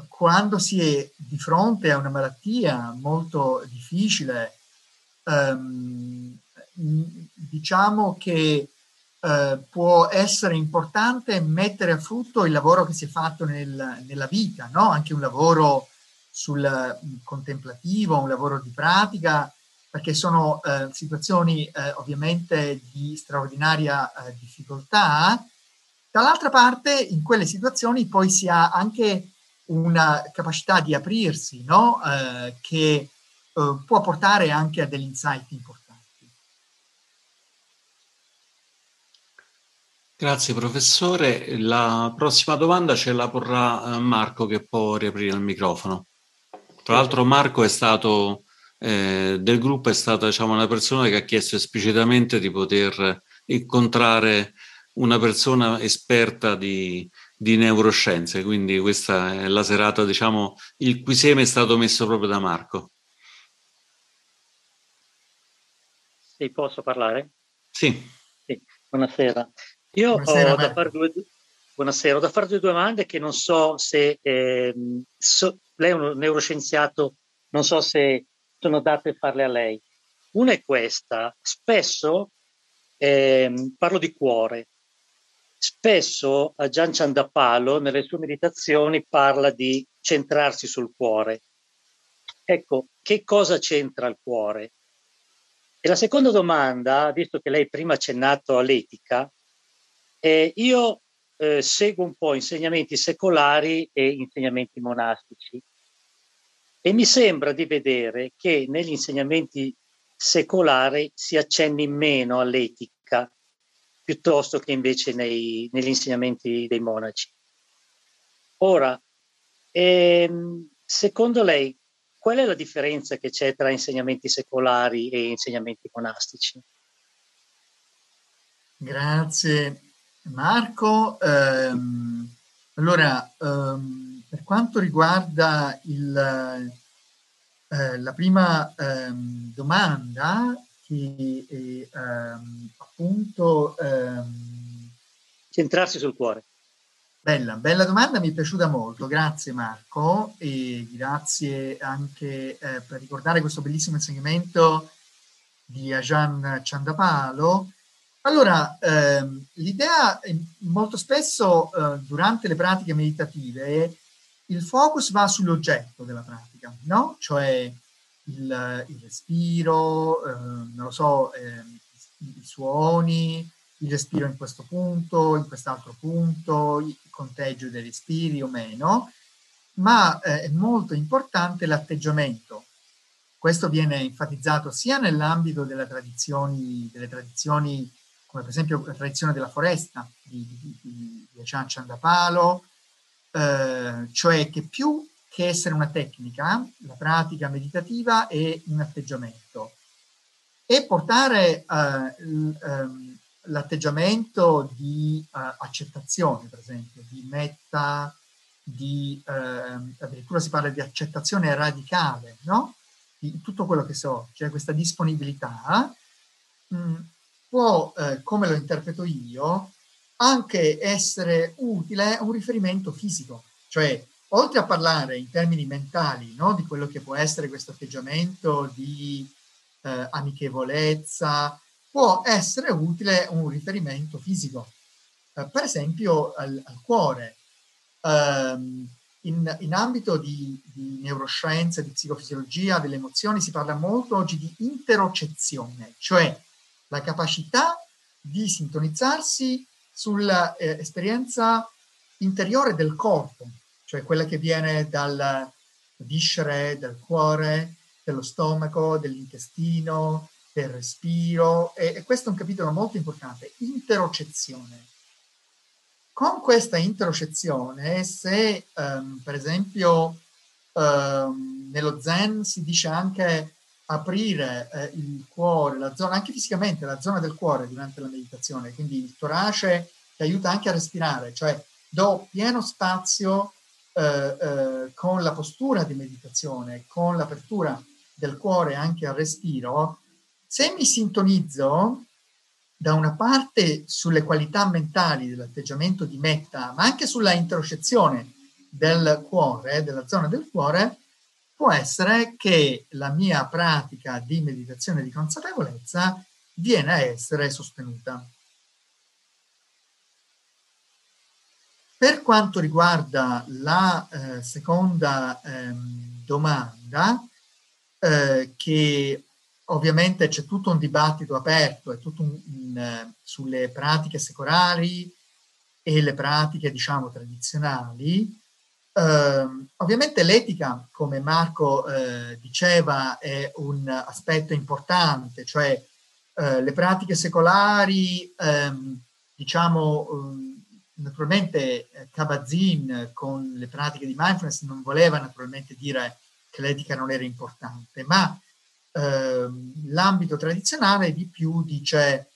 quando si è di fronte a una malattia molto difficile, ehm, diciamo che eh, può essere importante mettere a frutto il lavoro che si è fatto nel, nella vita, no? anche un lavoro sul contemplativo, un lavoro di pratica, perché sono eh, situazioni eh, ovviamente di straordinaria eh, difficoltà. Dall'altra parte, in quelle situazioni poi si ha anche una capacità di aprirsi, no? Eh, che eh, può portare anche a degli insight importanti. Grazie professore. La prossima domanda ce la porrà eh, Marco che può riaprire il microfono. Tra l'altro Marco è stato eh, del gruppo, è stata diciamo, una persona che ha chiesto esplicitamente di poter incontrare una persona esperta di, di neuroscienze, quindi questa è la serata, diciamo, il cui seme è stato messo proprio da Marco. Sì, posso parlare? Sì. sì. Buonasera. Io Buonasera, ho da, fare due, buonasera, ho da fare due domande che non so se eh, so, lei è un neuroscienziato, non so se sono adatte farle a lei. Una è questa, spesso eh, parlo di cuore, spesso a Gian Ciandapalo nelle sue meditazioni parla di centrarsi sul cuore. Ecco, che cosa c'entra il cuore? E la seconda domanda, visto che lei prima ha accennato all'etica, eh, io eh, seguo un po' insegnamenti secolari e insegnamenti monastici e mi sembra di vedere che negli insegnamenti secolari si accenni meno all'etica piuttosto che invece nei, negli insegnamenti dei monaci. Ora, ehm, secondo lei, qual è la differenza che c'è tra insegnamenti secolari e insegnamenti monastici? Grazie Marco, ehm, allora ehm, per quanto riguarda il, eh, la prima ehm, domanda, che è ehm, appunto... Ehm, Centrarsi sul cuore. Bella, bella domanda, mi è piaciuta molto, grazie Marco e grazie anche eh, per ricordare questo bellissimo insegnamento di Ajan Ciandapalo allora, ehm, l'idea molto spesso eh, durante le pratiche meditative il focus va sull'oggetto della pratica, no? Cioè il, il respiro, eh, non lo so, eh, i, i, suoni, il respiro in questo punto, in quest'altro punto, il conteggio dei respiri o meno, ma eh, è molto importante l'atteggiamento. Questo viene enfatizzato sia nell'ambito delle tradizioni, delle tradizioni come per esempio la tradizione della foresta di, di, di, di Achan Chandapalo, eh, cioè che più che essere una tecnica, la pratica meditativa è un atteggiamento e portare eh, ehm, l'atteggiamento di uh, accettazione, per esempio, di metta, di uh, addirittura si parla di accettazione radicale, no? Di tutto quello che so, cioè questa disponibilità, mh, mm, può, uh, come lo interpreto io, anche essere utile un riferimento fisico, cioè oltre a parlare in termini mentali no? di quello che può essere questo atteggiamento di eh, amichevolezza, può essere utile un riferimento fisico, eh, per esempio al, al cuore. Um, in, in, ambito di, di neuroscienze, di psicofisiologia, delle emozioni, si parla molto oggi di interocezione, cioè la capacità di sintonizzarsi sull'esperienza eh, interiore del corpo, cioè quella che viene dal viscere, dal cuore, dello stomaco, dell'intestino, del respiro e, e questo è un capitolo molto importante, interocezione. Con questa interocezione, se um, per esempio um, nello Zen si dice anche aprire eh, il cuore, la zona, anche fisicamente, la zona del cuore durante la meditazione, quindi il torace che aiuta anche a respirare, cioè do pieno spazio eh, eh, con la postura di meditazione, con l'apertura del cuore anche al respiro, se mi sintonizzo da una parte sulle qualità mentali dell'atteggiamento di metta, ma anche sulla introscezione del cuore, della zona del cuore, può essere che la mia pratica di meditazione di consapevolezza viene a essere sostenuta. Per quanto riguarda la eh, seconda eh, domanda, eh, che ovviamente c'è tutto un dibattito aperto e tutto un, un, sulle pratiche secolari e le pratiche, diciamo, tradizionali. Eh, ovviamente l'etica, come Marco eh, diceva, è un aspetto importante, cioè eh, le pratiche secolari, ehm, diciamo, ehm, naturalmente Kabat-Zinn eh, con le pratiche di mindfulness non voleva naturalmente dire che l'etica non era importante, ma l'ambito tradizionale di più dice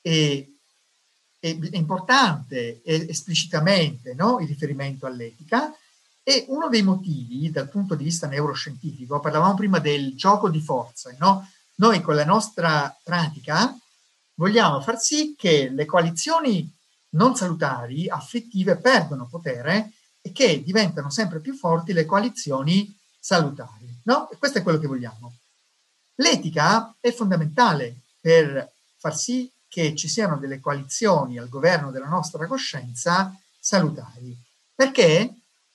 è, è importante è esplicitamente no, il riferimento all'etica e uno dei motivi dal punto di vista neuroscientifico, parlavamo prima del gioco di forze, no? noi con la nostra pratica vogliamo far sì che le coalizioni non salutari, affettive, perdono potere e che diventano sempre più forti le coalizioni salutari. No? E questo è quello che vogliamo. L'etica è fondamentale per far sì che ci siano delle coalizioni al governo della nostra coscienza salutari, perché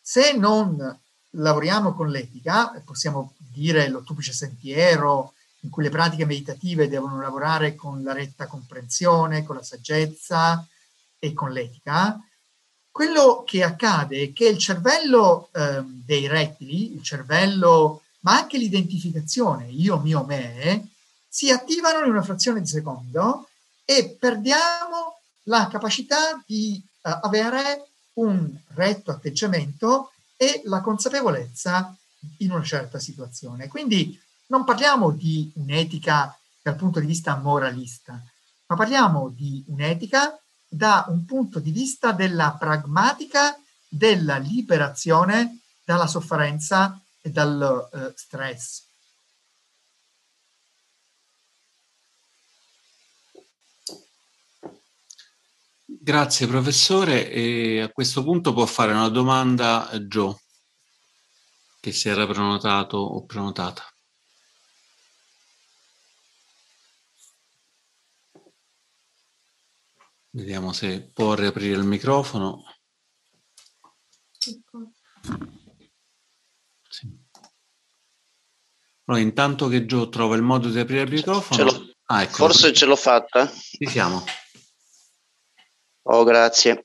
se non lavoriamo con l'etica, possiamo dire l'ottuplice sentiero, in cui le pratiche meditative devono lavorare con la retta comprensione, con la saggezza e con l'etica, quello che accade è che il cervello eh, dei rettili, il cervello ma anche l'identificazione io, mio, me, si attivano in una frazione di secondo e perdiamo la capacità di uh, avere un retto atteggiamento e la consapevolezza in una certa situazione. Quindi non parliamo di un'etica dal punto di vista moralista, ma parliamo di un'etica da un punto di vista della pragmatica della liberazione dalla sofferenza e dal uh, stress. Grazie professore e a questo punto può fare una domanda Joe che si era prenotato o prenotata. Vediamo se può riaprire il microfono. Allora, intanto che Joe trova il modo di aprire il microfono. Ah, ecco, Forse ce l'ho fatta. Ci siamo. Oh, grazie.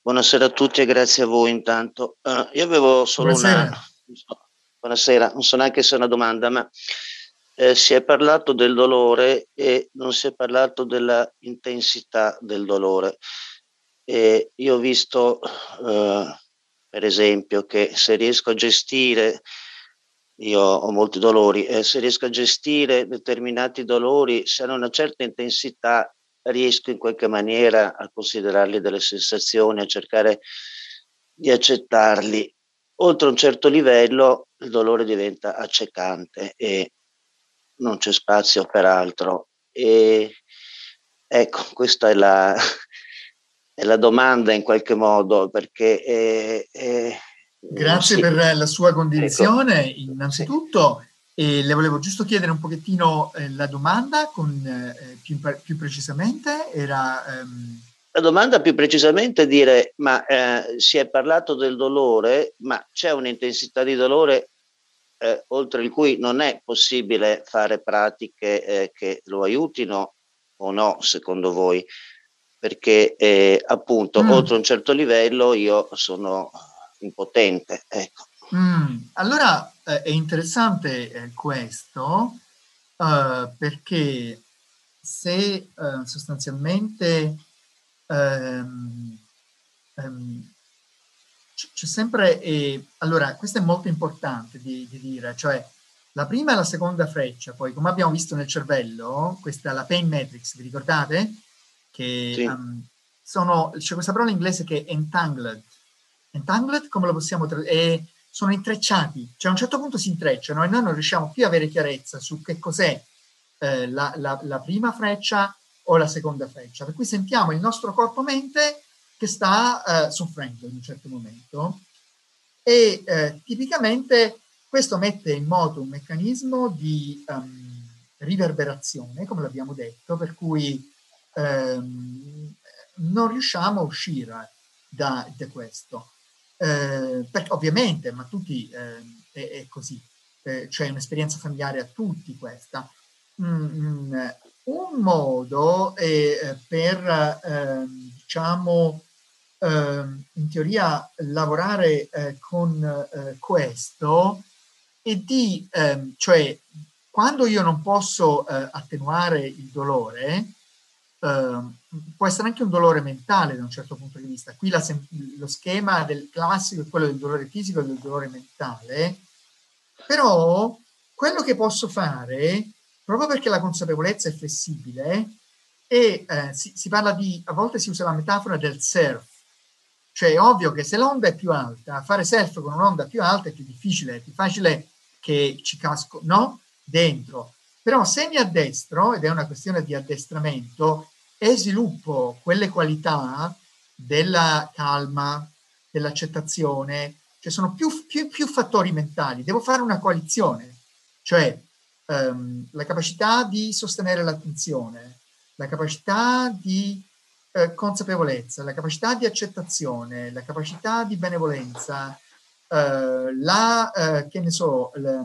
Buonasera a tutti e grazie a voi intanto. Uh, io avevo solo Buonasera. una... Buonasera, non so neanche se è una domanda, ma eh, si è parlato del dolore e non si è parlato della intensità del dolore. E io ho visto, eh, per esempio, che se riesco a gestire, io ho molti dolori, eh, se riesco a gestire determinati dolori, se hanno una certa intensità, riesco in qualche maniera a considerarli delle sensazioni, a cercare di accettarli. Oltre un certo livello il dolore diventa accecante e non c'è spazio per altro. E ecco, questa è la, *laughs* è la domanda in qualche modo, perché... È, è, Grazie sì. per la sua condivisione, ecco. innanzitutto. E le volevo giusto chiedere un pochettino eh, la domanda con, eh, più, più, precisamente. Era, ehm... La domanda più precisamente è dire, ma eh, si è parlato del dolore, ma c'è un'intensità di dolore eh, oltre il cui non è possibile fare pratiche eh, che lo aiutino o no, secondo voi? Perché eh, appunto, mm. oltre un certo livello io sono impotente. Ecco. Mm. Allora eh, è interessante eh, questo uh, perché se uh, sostanzialmente um, um, c'è sempre, eh, allora questo è molto importante di, di, dire, cioè la prima e la seconda freccia, poi come abbiamo visto nel cervello, questa è la pain matrix, vi ricordate? Che sì. um, sono, c'è questa parola in inglese che è entangled. Entangled, come lo possiamo tradurre? Sono intrecciati, cioè a un certo punto si intrecciano e noi non riusciamo più a avere chiarezza su che cos'è eh, la, la, la prima freccia o la seconda freccia. Per cui sentiamo il nostro corpo-mente che sta eh, soffrendo in un certo momento e eh, tipicamente questo mette in moto un meccanismo di um, riverberazione, come l'abbiamo detto, per cui um, non riusciamo a uscire da, da questo. Eh, ovviamente, ma tutti eh, è, è, così, eh, c'è un'esperienza familiare a tutti questa. Mm, mm un modo eh, per, ehm, diciamo, Ehm, in teoria lavorare eh, con eh, questo è di, ehm, cioè quando io non posso attenuare il dolore, ehm, può essere anche un dolore mentale da un certo punto di vista. Qui la, lo schema del classico è quello del dolore fisico e del dolore mentale, però quello che posso fare, proprio perché la consapevolezza è flessibile, e eh, si, si, parla di, a volte si usa la metafora del surf, cioè è ovvio che se l'onda è più alta, fare surf con un'onda più alta è più difficile, è più facile che ci casco, no? Dentro. Però se mi addestro, ed è una questione di addestramento, e sviluppo quelle qualità della calma, dell'accettazione, cioè sono più, più, più fattori mentali, devo fare una coalizione, cioè um, la capacità di sostenere l'attenzione, la capacità di eh, consapevolezza, la capacità di accettazione, la capacità di benevolenza, eh, la, eh, che ne so, la,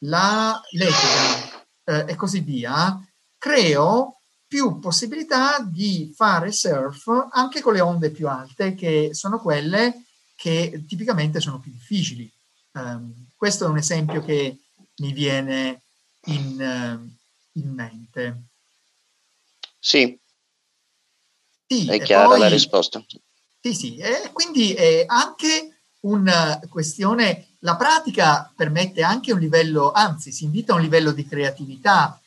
la l'etica eh, e così via, creo più possibilità di fare surf anche con le onde più alte, che sono quelle che tipicamente sono più difficili. Um, questo è un esempio che mi viene in, uh, in mente. Sì, sì, è chiara poi, la risposta. Sì, sì, e quindi è anche una questione, la pratica permette anche un livello, anzi si invita a un livello di creatività,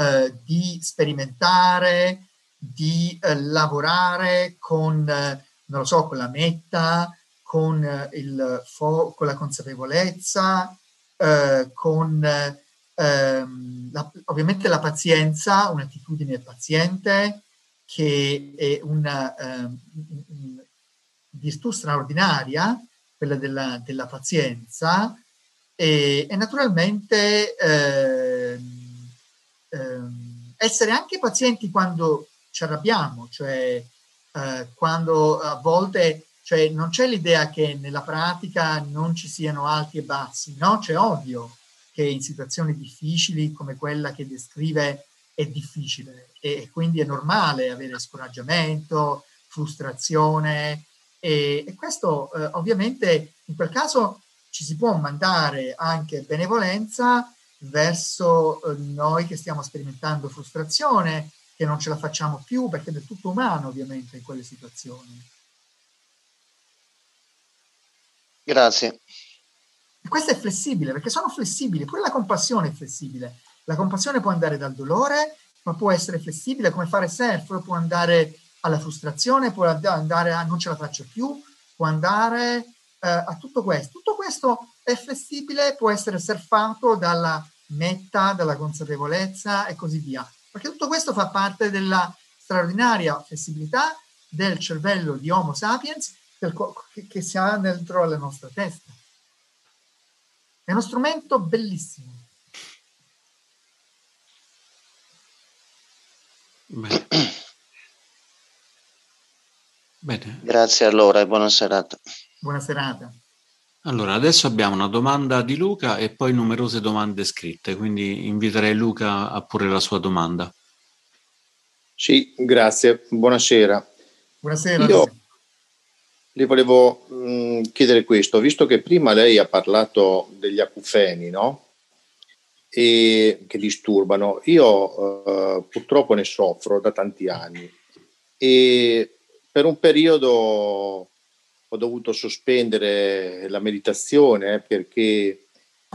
eh, di sperimentare, di eh, lavorare con, eh, non lo so, con la metta, con, eh, il fo- con la consapevolezza, eh, con ehm, la, ovviamente la pazienza, un'attitudine paziente, che è una uh, virtù straordinaria, quella della, della pazienza, e, e naturalmente eh, eh, essere anche pazienti quando ci arrabbiamo, cioè eh, quando a volte cioè, non c'è l'idea che nella pratica non ci siano alti e bassi, no? C'è ovvio che in situazioni difficili come quella che descrive è difficile e quindi è normale avere scoraggiamento, frustrazione e, e questo eh, ovviamente in quel caso ci si può mandare anche benevolenza verso eh, noi che stiamo sperimentando frustrazione, che non ce la facciamo più, perché è del tutto umano ovviamente in quelle situazioni. Grazie. E questo è flessibile, perché sono flessibili, pure la compassione è flessibile. La compassione può andare dal dolore, ma può essere flessibile, come fare surf, può andare alla frustrazione, può andare a non ce la faccio più, può andare eh, a tutto questo. Tutto questo è flessibile, può essere surfato dalla metta, dalla consapevolezza e così via. Perché tutto questo fa parte della straordinaria flessibilità del cervello di Homo sapiens del, che, che si ha dentro la nostra testa. È uno strumento bellissimo. Bene. Bene. Grazie allora e buona serata. Buona serata. Allora, adesso abbiamo una domanda di Luca e poi numerose domande scritte, quindi inviterei Luca a porre la sua domanda. Sì, grazie. Buonasera. Buonasera. Io le volevo mh, mm, chiedere questo, visto che prima lei ha parlato degli acufeni, no? E che disturbano. Io uh, purtroppo ne soffro da tanti anni e per un periodo ho dovuto sospendere la meditazione eh, perché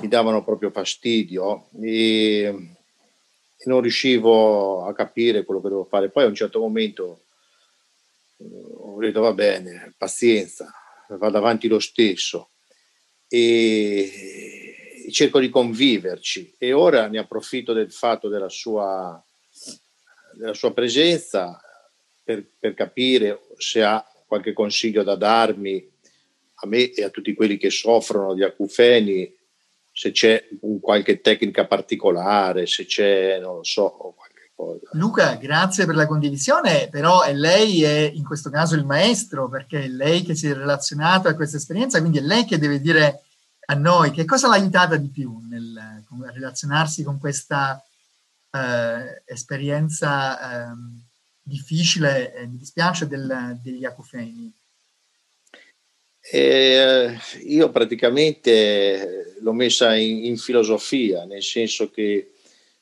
mi davano proprio fastidio e, non riuscivo a capire quello che dovevo fare. Poi a un certo momento eh, ho detto va bene, pazienza, vado avanti lo stesso e cerco di conviverci e ora ne approfitto del fatto della sua, della sua presenza per, per capire se ha qualche consiglio da darmi a me e a tutti quelli che soffrono di acufeni, se c'è qualche tecnica particolare, se c'è, non lo so, qualche cosa. Luca, grazie per la condivisione, però è lei è in questo caso il maestro, perché è lei che si è relazionato a questa esperienza, quindi è lei che deve dire a noi che cosa l'ha aiutata di più nel relazionarsi con questa eh, esperienza. Eh, difficile, eh, mi dispiace, del, degli acufeni? Eh, io praticamente l'ho messa in, in, filosofia, nel senso che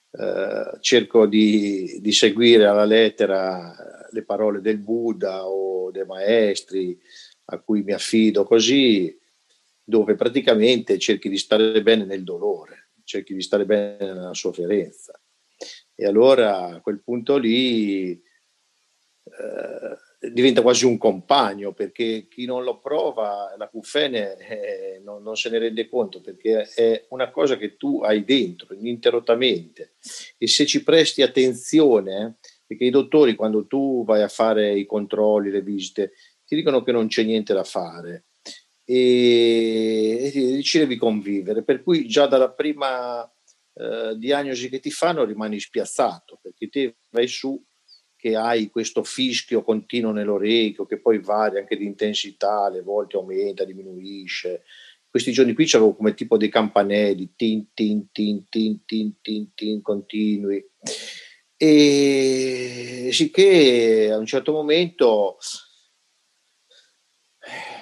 eh, cerco di, di, seguire alla lettera le parole del Buddha o dei maestri a cui mi affido così, dove praticamente cerchi di stare bene nel dolore, cerchi di stare bene nella sofferenza. E allora a quel punto lì eh, diventa quasi un compagno perché chi non lo prova la cufene eh, non, non, se ne rende conto perché è una cosa che tu hai dentro ininterrottamente. E se ci presti attenzione perché i dottori quando tu vai a fare i controlli, le visite ti dicono che non c'è niente da fare. E, e ci devi convivere per cui già dalla prima eh, diagnosi che ti fanno rimani spiazzato perché te vai su che hai questo fischio continuo nell'orecchio che poi varia anche di intensità, alle volte aumenta, diminuisce. Questi giorni qui c'avevo come tipo dei campanelli, tin, tin, tin, tin, tin, tin, tin, continui. E sì che a un certo momento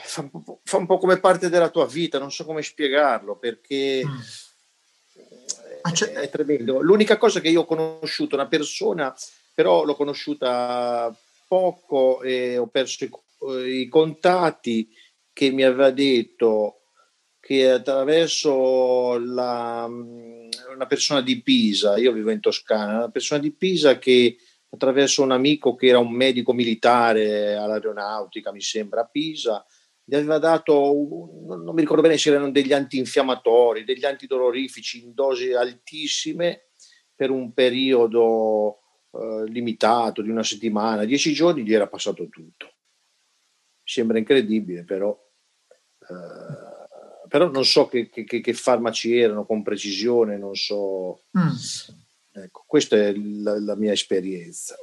fa un, po', fa un po' come parte della tua vita, non so come spiegarlo, perché... Mm. È, è tremendo. L'unica cosa che io ho conosciuto, una persona però l'ho conosciuta poco e ho perso i, i contatti che mi aveva detto che attraverso la, una persona di Pisa, io vivo in Toscana, una persona di Pisa che attraverso un amico che era un medico militare all'aeronautica, mi sembra, a Pisa, gli aveva dato, non mi ricordo bene se erano degli antinfiammatori, degli antidolorifici in dosi altissime per un periodo eh, limitato di una settimana, dieci giorni gli era passato tutto. Sembra incredibile, però, eh, però non so che, che, che, farmaci erano con precisione, non so. Mm. Ecco, questa è la, la mia esperienza.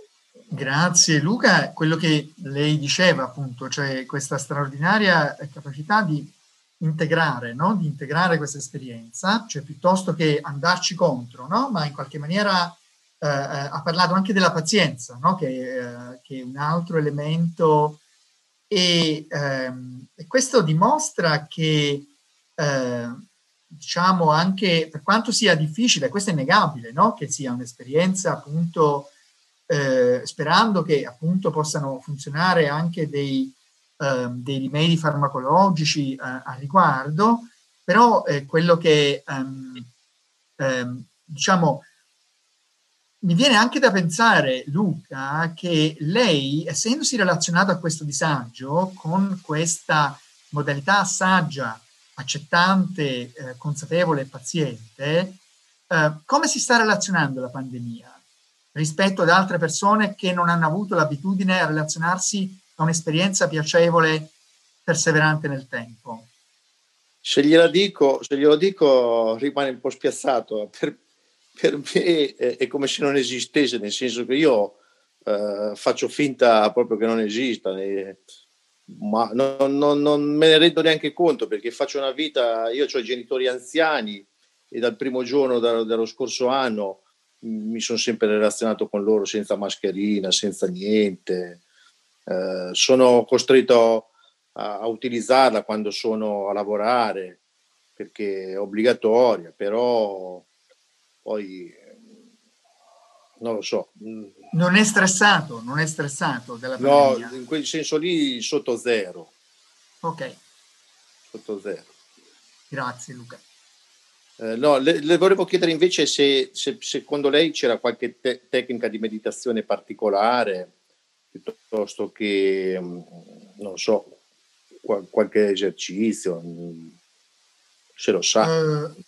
Grazie Luca, quello che lei diceva appunto, cioè questa straordinaria capacità di integrare, no? di integrare questa esperienza, cioè piuttosto che andarci contro, no? ma in qualche maniera eh, eh, ha parlato anche della pazienza, no? che, eh, che, è un altro elemento e, ehm, e questo dimostra che eh, diciamo anche per quanto sia difficile, questo è innegabile, no? che sia un'esperienza appunto eh, sperando che appunto possano funzionare anche dei, eh, dei rimedi farmacologici eh, a riguardo, però quello che ehm, ehm, diciamo mi viene anche da pensare, Luca, che lei, essendosi relazionata a questo disagio con questa modalità saggia, accettante, eh, consapevole e paziente, eh, come si sta relazionando la pandemia rispetto ad altre persone che non hanno avuto l'abitudine a relazionarsi a un'esperienza piacevole, perseverante nel tempo? Se gliela dico, se glielo dico rimane un po' spiazzato. Per, per me è, è, come se non esistesse, nel senso che io eh, faccio finta proprio che non esista, né, ma non, non, non, me ne rendo neanche conto perché faccio una vita, io ho genitori anziani e dal primo giorno da, dello scorso anno mi sono sempre relazionato con loro senza mascherina, senza niente. Eh, sono costretto a, a, utilizzarla quando sono a lavorare perché è obbligatoria, però poi non lo so. Non è stressato, non è stressato della pandemia? No, in quel senso lì sotto zero. Ok. Sotto zero. Grazie Luca. Eh, no, le, le, volevo chiedere invece se, se secondo lei c'era qualche te- tecnica di meditazione particolare, piuttosto che, mm, non so, qual- qualche esercizio, mm, se lo sa. Uh,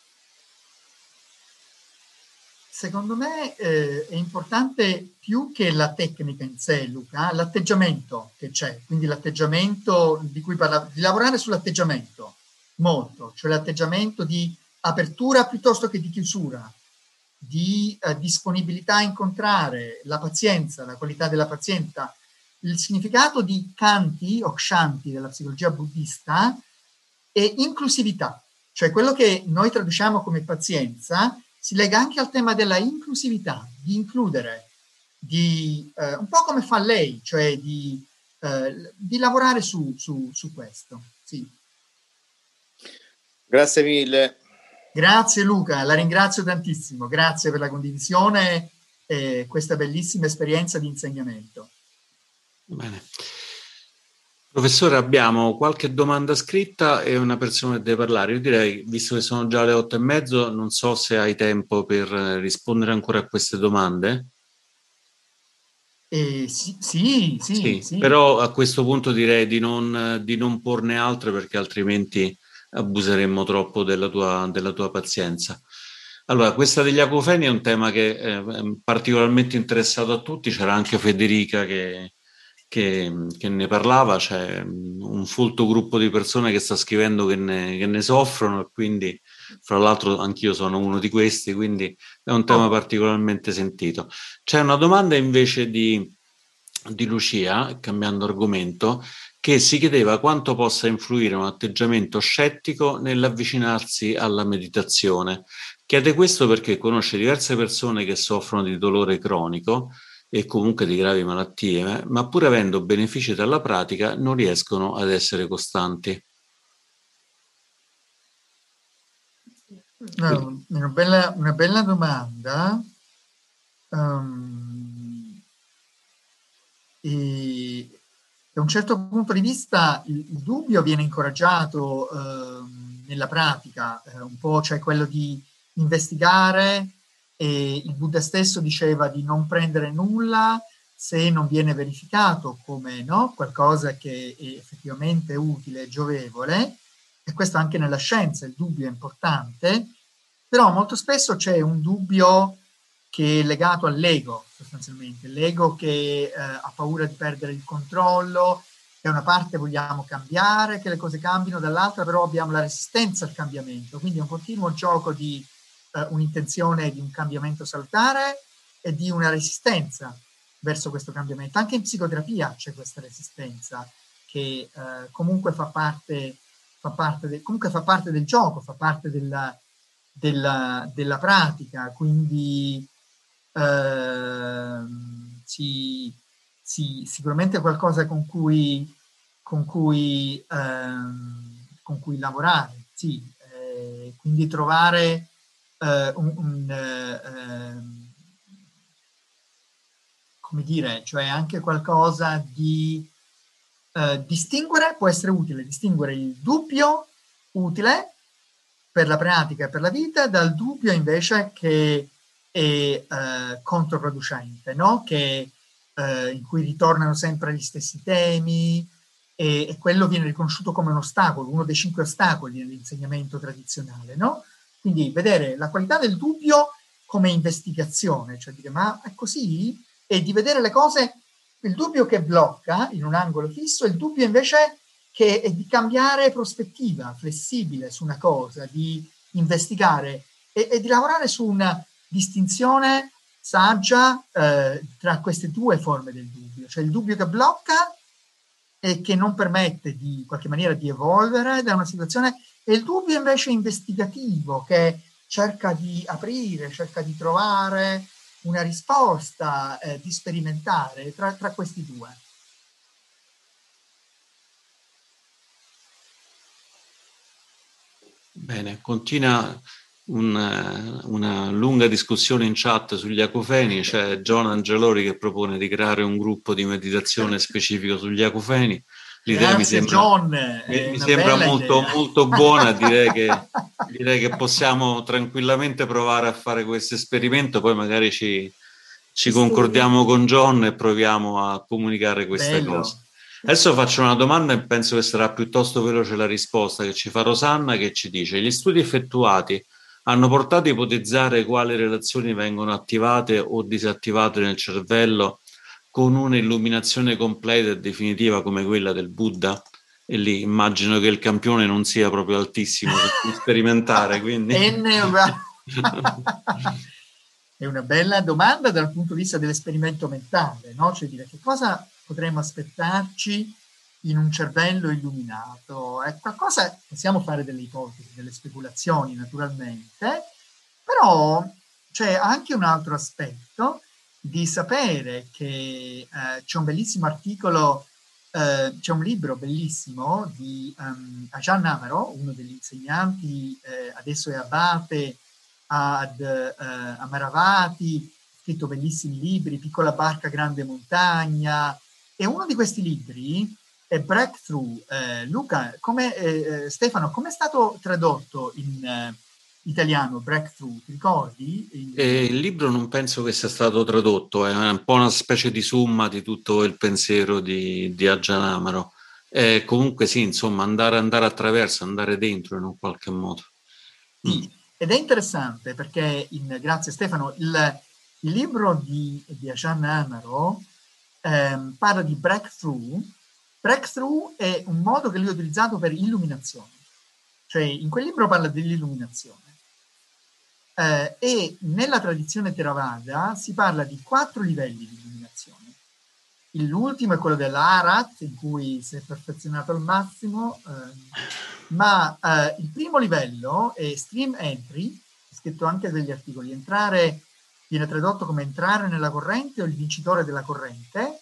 secondo me eh, è importante più che la tecnica in sé, Luca, l'atteggiamento che c'è, quindi l'atteggiamento di cui parlavo, di lavorare sull'atteggiamento molto, cioè l'atteggiamento di apertura piuttosto che di chiusura, di eh, disponibilità a incontrare, la pazienza, la qualità della pazienza. Il significato di Kanti o Kshanti della psicologia buddista è inclusività, cioè quello che noi traduciamo come pazienza si lega anche al tema della inclusività, di includere, di, eh, un po' come fa lei, cioè di, eh, di lavorare su, su, su questo. Sì. Grazie mille. Grazie Luca, la ringrazio tantissimo, grazie per la condivisione e questa bellissima esperienza di insegnamento. Bene. Professore, abbiamo qualche domanda scritta e una persona che deve parlare. Io direi, visto che sono già le otto e mezzo, non so se hai tempo per rispondere ancora a queste domande. Eh, sì, sì, sì, sì, sì, Però a questo punto direi di non, di non porne altre perché altrimenti abuseremmo troppo della tua, della tua pazienza. Allora, questa degli acufeni è un tema che è particolarmente interessato a tutti, c'era anche Federica che, che, che, ne parlava, c'è un folto gruppo di persone che sta scrivendo che ne, che ne soffrono e quindi, fra l'altro, anch'io sono uno di questi, quindi è un tema oh. particolarmente sentito. C'è una domanda invece di, di Lucia, cambiando argomento, che si chiedeva quanto possa influire un atteggiamento scettico nell'avvicinarsi alla meditazione. Chiede questo perché conosce diverse persone che soffrono di dolore cronico e comunque di gravi malattie, ma pur avendo benefici dalla pratica non riescono ad essere costanti. No, una, bella, una bella domanda. Um, e da un certo punto di vista il, il dubbio viene incoraggiato eh, nella pratica, eh, un po' c'è quello di investigare e il Buddha stesso diceva di non prendere nulla se non viene verificato come no, qualcosa che è effettivamente utile e giovevole, e questo anche nella scienza il dubbio è importante, però molto spesso c'è un dubbio che è legato all'ego sostanzialmente, l'ego che eh, ha paura di perdere il controllo, da una parte vogliamo cambiare, che le cose cambino, dall'altra però abbiamo la resistenza al cambiamento, quindi è un continuo gioco di eh, un'intenzione di un cambiamento salutare e di una resistenza verso questo cambiamento. Anche in psicoterapia c'è questa resistenza che eh, comunque fa parte, fa parte, de, comunque fa parte del gioco, fa parte della, della, della pratica, quindi Ehm, sì, sì, sicuramente qualcosa con cui, con cui, ehm, con cui lavorare, sì, eh, quindi trovare uh, un, un uh, come dire, cioè anche qualcosa di uh, distinguere, può essere utile, distinguere il dubbio utile per la pratica e per la vita dal dubbio invece che è controproducente, no? che, in cui ritornano sempre gli stessi temi, e, quello viene riconosciuto come un ostacolo, uno dei cinque ostacoli nell'insegnamento tradizionale, no? Quindi vedere la qualità del dubbio come investigazione, cioè dire ma è così? E di vedere le cose, il dubbio che blocca in un angolo fisso, il dubbio invece che è di cambiare prospettiva flessibile su una cosa, di investigare e, e di lavorare su una distinzione saggia eh, tra queste due forme del dubbio, cioè il dubbio che blocca e che non permette di in qualche maniera di evolvere da una situazione e il dubbio invece investigativo che cerca di aprire, cerca di trovare una risposta, eh, di sperimentare tra, tra questi due. Bene, continua una, una, lunga discussione in chat sugli acufeni, c'è John Angelori che propone di creare un gruppo di meditazione *laughs* specifico sugli acufeni. L'idea mi sembra, John, mi, mi sembra molto, molto, buona, direi che, *laughs* direi che, possiamo tranquillamente provare a fare questo esperimento, poi magari ci, ci concordiamo con John e proviamo a comunicare queste Bello. cose. Adesso faccio una domanda e penso che sarà piuttosto veloce la risposta che ci fa Rosanna che ci dice gli studi effettuati hanno portato a ipotizzare quali relazioni vengono attivate o disattivate nel cervello con un'illuminazione completa e definitiva come quella del Buddha? E lì immagino che il campione non sia proprio altissimo per *laughs* sperimentare, quindi... *laughs* È una bella domanda dal punto di vista dell'esperimento mentale, no? Cioè dire che cosa potremmo aspettarci in un cervello illuminato. È qualcosa, possiamo fare delle ipotesi, delle speculazioni naturalmente, però c'è anche un altro aspetto di sapere che eh, c'è un bellissimo articolo, eh, c'è un libro bellissimo di um, Ajan Amaro, uno degli insegnanti, eh, adesso è abate ad uh, Amaravati, scritto bellissimi libri, Piccola barca, grande montagna, e uno di questi libri è Breakthrough. Eh, Luca, come, eh, eh, Stefano, come è stato tradotto in eh, italiano Breakthrough? Ti ricordi? Il... il libro non penso che sia stato tradotto, è un po' una specie di summa di tutto il pensiero di, di Aggianamaro. Eh, comunque sì, insomma, andare, andare, attraverso, andare dentro in un qualche modo. Sì, ed è interessante perché, in, grazie Stefano, il, il libro di, di Ajan Amaro ehm, parla di breakthrough Breakthrough è un modo che lui ha utilizzato per illuminazione, cioè in quel libro parla dell'illuminazione. Eh, e nella tradizione Theravada si parla di quattro livelli di illuminazione. L'ultimo è quello dell'Arat, in cui si è perfezionato al massimo, eh, ma eh, il primo livello è Stream Entry, scritto anche degli articoli, entrare viene tradotto come entrare nella corrente o il vincitore della corrente,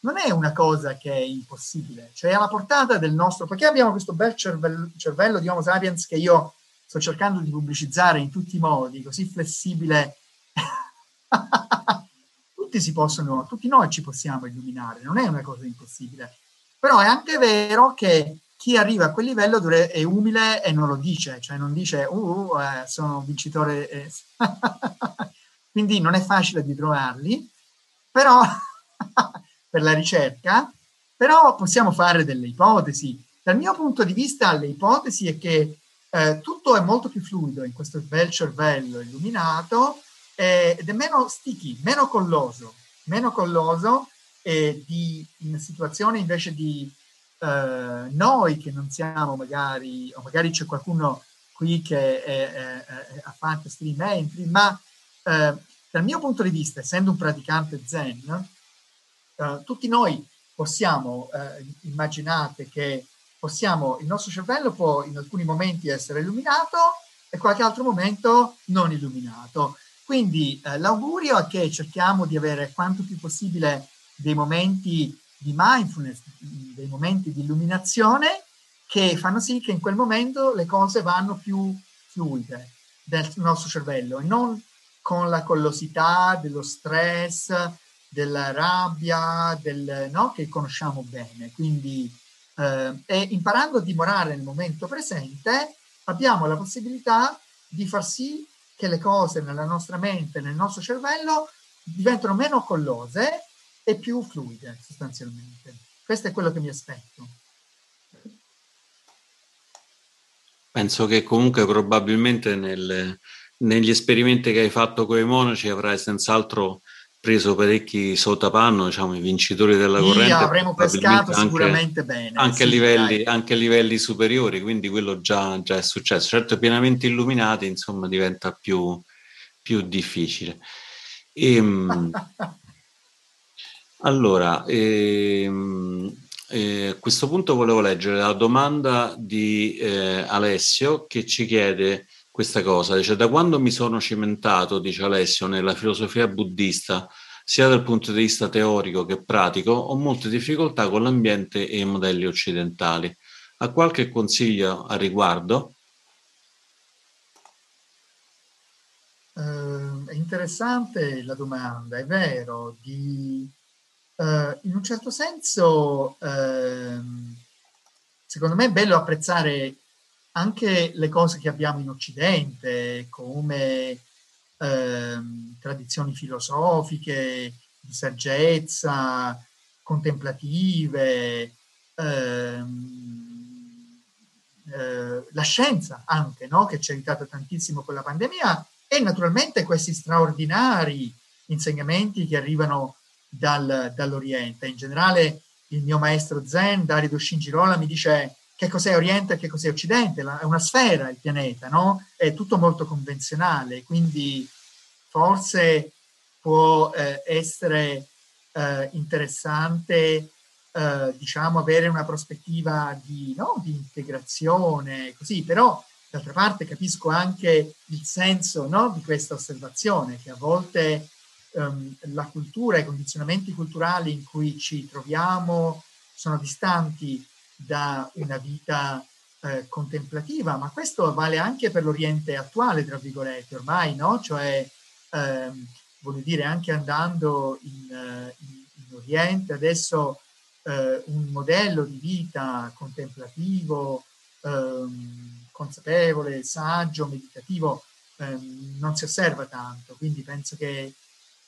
non è una cosa che è impossibile, cioè è alla portata del nostro, perché abbiamo questo bel cervello, cervello di Homo sapiens che io sto cercando di pubblicizzare in tutti i modi, così flessibile. *laughs* tutti si possono, tutti noi ci possiamo illuminare, non è una cosa impossibile. Però è anche vero che chi arriva a quel livello è umile e non lo dice, cioè non dice, uh, uh eh, sono vincitore. *laughs* Quindi non è facile di trovarli, però *laughs* per la ricerca, però possiamo fare delle ipotesi. Dal mio punto di vista, le ipotesi è che eh, tutto è molto più fluido in questo bel cervello illuminato eh, ed è meno sticky, meno colloso, meno colloso e di, in situazioni invece di eh, noi che non siamo magari, o magari c'è qualcuno qui che è, è, è, ha fatto stream entry, ma eh, dal mio punto di vista, essendo un praticante zen, tutti noi possiamo, immaginate che possiamo, il nostro cervello può in alcuni momenti essere illuminato e qualche altro momento non illuminato. Quindi uh, l'augurio è che cerchiamo di avere quanto più possibile dei momenti di mindfulness, dei momenti di illuminazione che fanno sì che in quel momento le cose vanno più fluide del nostro cervello e non con la collosità dello stress, della rabbia, del, no? che conosciamo bene. Quindi, eh, e imparando a dimorare nel momento presente, abbiamo la possibilità di far sì che le cose nella nostra mente, nel nostro cervello, diventano meno collose e più fluide sostanzialmente. Questo è quello che mi aspetto. Penso che comunque probabilmente nel, negli esperimenti che hai fatto con i monaci avrai senz'altro preso parecchi sottapanno, diciamo, i vincitori della corrente. Sì, avremo pescato anche, sicuramente bene. Anche, sì, a livelli, anche, a livelli, superiori, quindi quello già, già, è successo. Certo, pienamente illuminati, insomma, diventa più, più difficile. E, ehm, *laughs* allora, ehm, eh, a questo punto volevo leggere la domanda di eh, Alessio che ci chiede questa cosa, dice da quando mi sono cimentato, dice Alessio, nella filosofia buddista, sia dal punto di vista teorico che pratico, ho molte difficoltà con l'ambiente e i modelli occidentali. Ha qualche consiglio a riguardo? Uh, è interessante la domanda, è vero, di Uh, in un certo senso, uh, secondo me è bello apprezzare anche le cose che abbiamo in Occidente, come uh, tradizioni filosofiche, di saggezza, contemplative, ehm, eh, la scienza anche, no? che ci ha aiutato tantissimo con la pandemia, e naturalmente questi straordinari insegnamenti che arrivano dal, dall'Oriente. In generale il mio maestro Zen, Dario Shinjirola, mi dice che cos'è Oriente e che cos'è Occidente. è una sfera il pianeta, no? È tutto molto convenzionale, quindi forse può eh, essere eh, interessante eh, diciamo avere una prospettiva di, no? di, integrazione, così, però d'altra parte capisco anche il senso no? di questa osservazione, che a volte um, la cultura, i condizionamenti culturali in cui ci troviamo sono distanti da una vita eh, contemplativa, ma questo vale anche per l'Oriente attuale, tra virgolette, ormai, no? Cioè, ehm, voglio dire, anche andando in, uh, in, in Oriente, adesso eh, un modello di vita contemplativo, ehm, consapevole, saggio, meditativo, ehm, non si osserva tanto, quindi penso che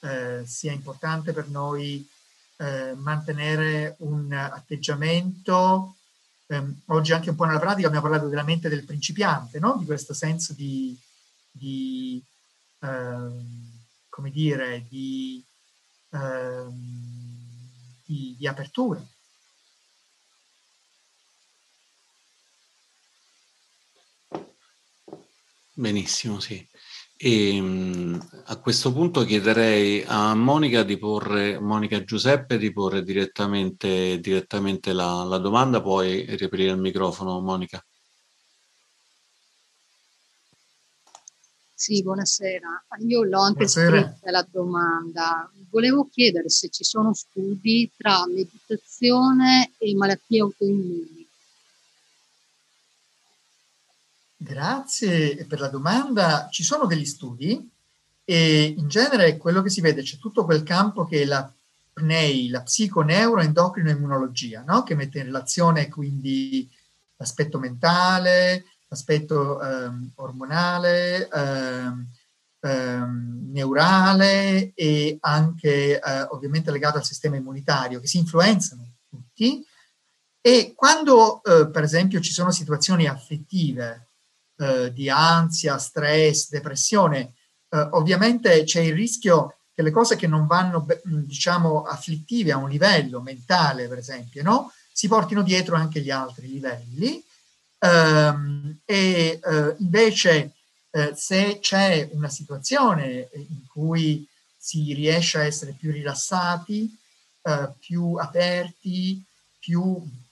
eh, sia importante per noi eh, mantenere un atteggiamento. Ehm, oggi anche un po' nella pratica abbiamo parlato della mente del principiante, no? di questo senso di, di ehm, come dire, di, ehm, di, di apertura. Benissimo, sì. E, ehm, a questo punto chiederei a Monica di porre, Monica Giuseppe di porre direttamente, direttamente la, la domanda, puoi riaprire il microfono Monica. Sì, buonasera. Io l'ho anche buonasera. scritta la domanda. Volevo chiedere se ci sono studi tra meditazione e malattie autoimmuni. Grazie per la domanda. Ci sono degli studi e in genere quello che si vede c'è tutto quel campo che è la PNEI, la psiconeuroendocrinoimmunologia, no? che mette in relazione quindi l'aspetto mentale, l'aspetto ehm, ormonale, ehm, ehm, neurale e anche eh, ovviamente legato al sistema immunitario, che si influenzano tutti. E quando, eh, per esempio, ci sono situazioni affettive eh, di ansia, stress, depressione, eh, ovviamente c'è il rischio che le cose che non vanno, diciamo, afflittive a un livello mentale, per esempio, no? si portino dietro anche gli altri livelli. Um, e uh, invece uh, se c'è una situazione in cui si riesce a essere più rilassati, uh, più aperti, più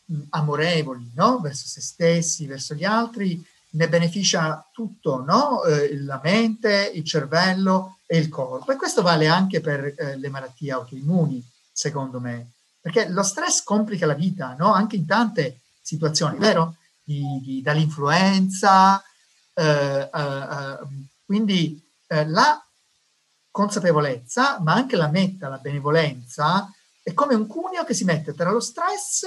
mh, amorevoli no? verso se stessi, verso gli altri, ne beneficia tutto, no? eh, la mente, il cervello e il corpo. E questo vale anche per eh, le malattie autoimmuni, secondo me, perché lo stress complica la vita, no? anche in tante situazioni, vero? Di, di, dall'influenza, Eh, eh, quindi la consapevolezza, ma anche la metta, la benevolenza, è come un cuneo che si mette tra lo stress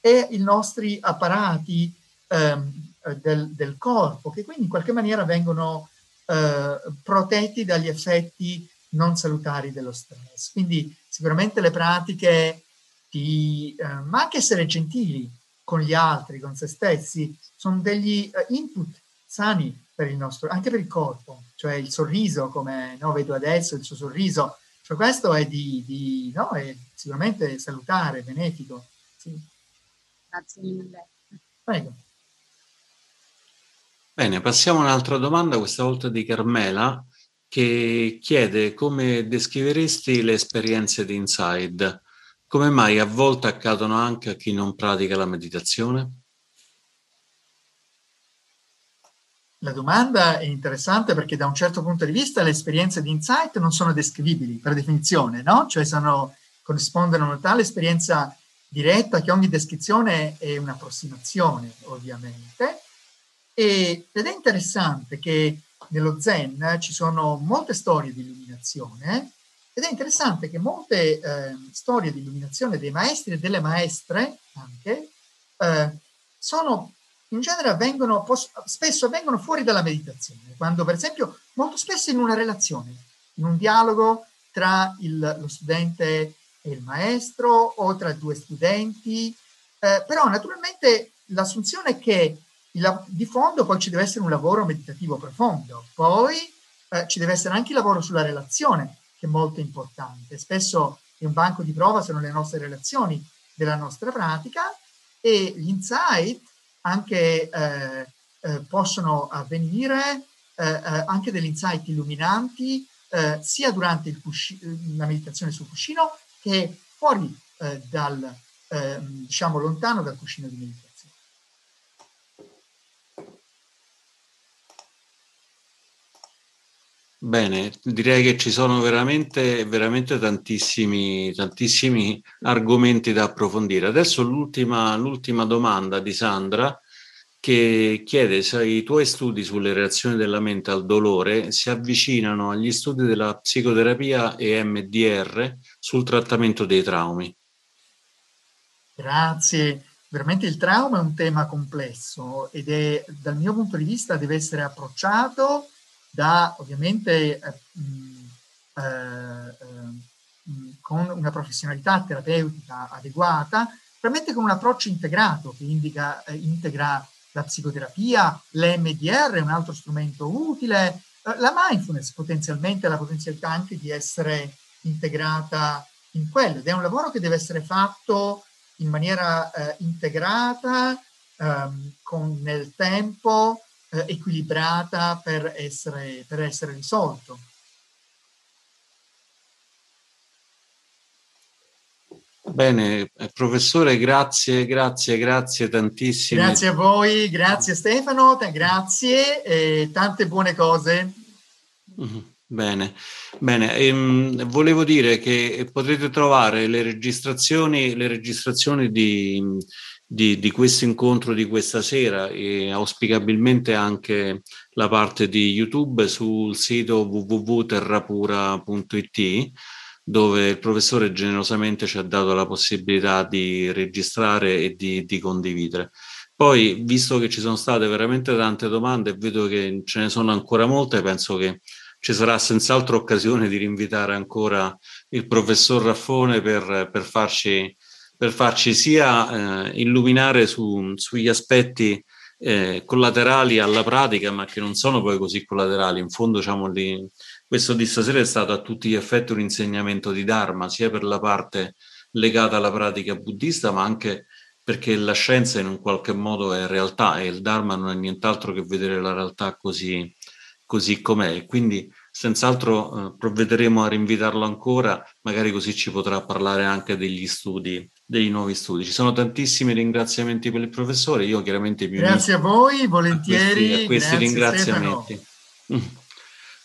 e i nostri apparati ehm, del, del, corpo, che quindi in qualche maniera vengono eh, protetti dagli effetti non salutari dello stress. Quindi sicuramente le pratiche di, eh, ma anche essere gentili con gli altri, con se stessi, sono degli eh, input sani per il nostro, anche per il corpo, cioè il sorriso, come no, vedo adesso il suo sorriso, cioè questo è, di, di no, è sicuramente salutare, benefico. Sì. Grazie mille. Prego. Bene, passiamo a un'altra domanda, questa volta di Carmela, che chiede come descriveresti le esperienze di Inside? Come mai a volte accadono anche a chi non pratica la meditazione? La domanda è interessante perché da un certo punto di vista le esperienze di insight non sono descrivibili per definizione, no? Cioè sono, corrispondono a tale esperienza diretta che ogni descrizione è un'approssimazione, ovviamente. E, ed è interessante che nello Zen ci sono molte storie di illuminazione ed è interessante che molte eh, storie di illuminazione dei maestri e delle maestre anche eh, sono in genere avvengono, spesso avvengono fuori dalla meditazione, quando per esempio molto spesso in una relazione, in un dialogo tra il, lo studente e il maestro o tra due studenti, eh, però naturalmente l'assunzione è che il, di fondo poi ci deve essere un lavoro meditativo profondo, poi eh, ci deve essere anche il lavoro sulla relazione, che è molto importante. Spesso è un banco di prova sono le nostre relazioni della nostra pratica e gli insight anche eh, eh, possono avvenire eh, eh anche degli insight illuminanti eh, sia durante cusci- la meditazione sul cuscino che fuori dal, ehm, diciamo, lontano dal cuscino di meditazione. Bene, direi che ci sono veramente, veramente tantissimi, tantissimi argomenti da approfondire. Adesso l'ultima, l'ultima domanda di Sandra che chiede se i tuoi studi sulle reazioni della mente al dolore si avvicinano agli studi della psicoterapia e MDR sul trattamento dei traumi. Grazie. Veramente il trauma è un tema complesso ed è dal mio punto di vista deve essere approcciato da ovviamente eh, eh, eh, con una professionalità terapeutica adeguata, veramente con un approccio integrato che indica, eh, integra la psicoterapia, l'MDR è un altro strumento utile, eh, la mindfulness potenzialmente la potenzialità anche di essere integrata in quello ed è un lavoro che deve essere fatto in maniera eh, integrata, ehm, con nel tempo, eh, equilibrata per essere, per essere risolto. Bene, eh, professore, grazie, grazie, grazie tantissimo. Grazie a voi, grazie Stefano, grazie e tante buone cose. Mm-hmm. Bene, bene. Ehm, volevo dire che potrete trovare le registrazioni, le registrazioni di, di, di questo incontro di questa sera e auspicabilmente anche la parte di YouTube sul sito www.terrapura.it dove il professore generosamente ci ha dato la possibilità di registrare e di, di condividere. Poi, visto che ci sono state veramente tante domande e vedo che ce ne sono ancora molte, penso che ci sarà senz'altro occasione di rinvitare ancora il professor Raffone per, per farci per farci sia eh, illuminare su, sugli aspetti eh, collaterali alla pratica, ma che non sono poi così collaterali. In fondo, diciamo, lì, questo di stasera è stato a tutti gli effetti un insegnamento di Dharma, sia per la parte legata alla pratica buddista, ma anche perché la scienza in un qualche modo è realtà e il Dharma non è nient'altro che vedere la realtà così, così com'è. Quindi senz'altro eh, provvederemo a rinvitarlo ancora, magari così ci potrà parlare anche degli studi dei nuovi studi. Ci sono tantissimi ringraziamenti per il professore, io chiaramente mi Grazie a voi, volentieri. A questi, a questi ringraziamenti.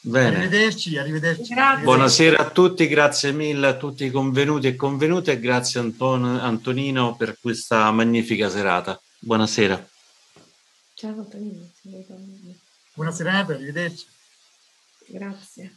Bene. Arrivederci, arrivederci. Grazie. Buonasera a tutti, grazie mille a tutti i convenuti e convenute e grazie Anton, Antonino per questa magnifica serata. Buonasera. Ciao Antonino. Buona serata, arrivederci. Grazie.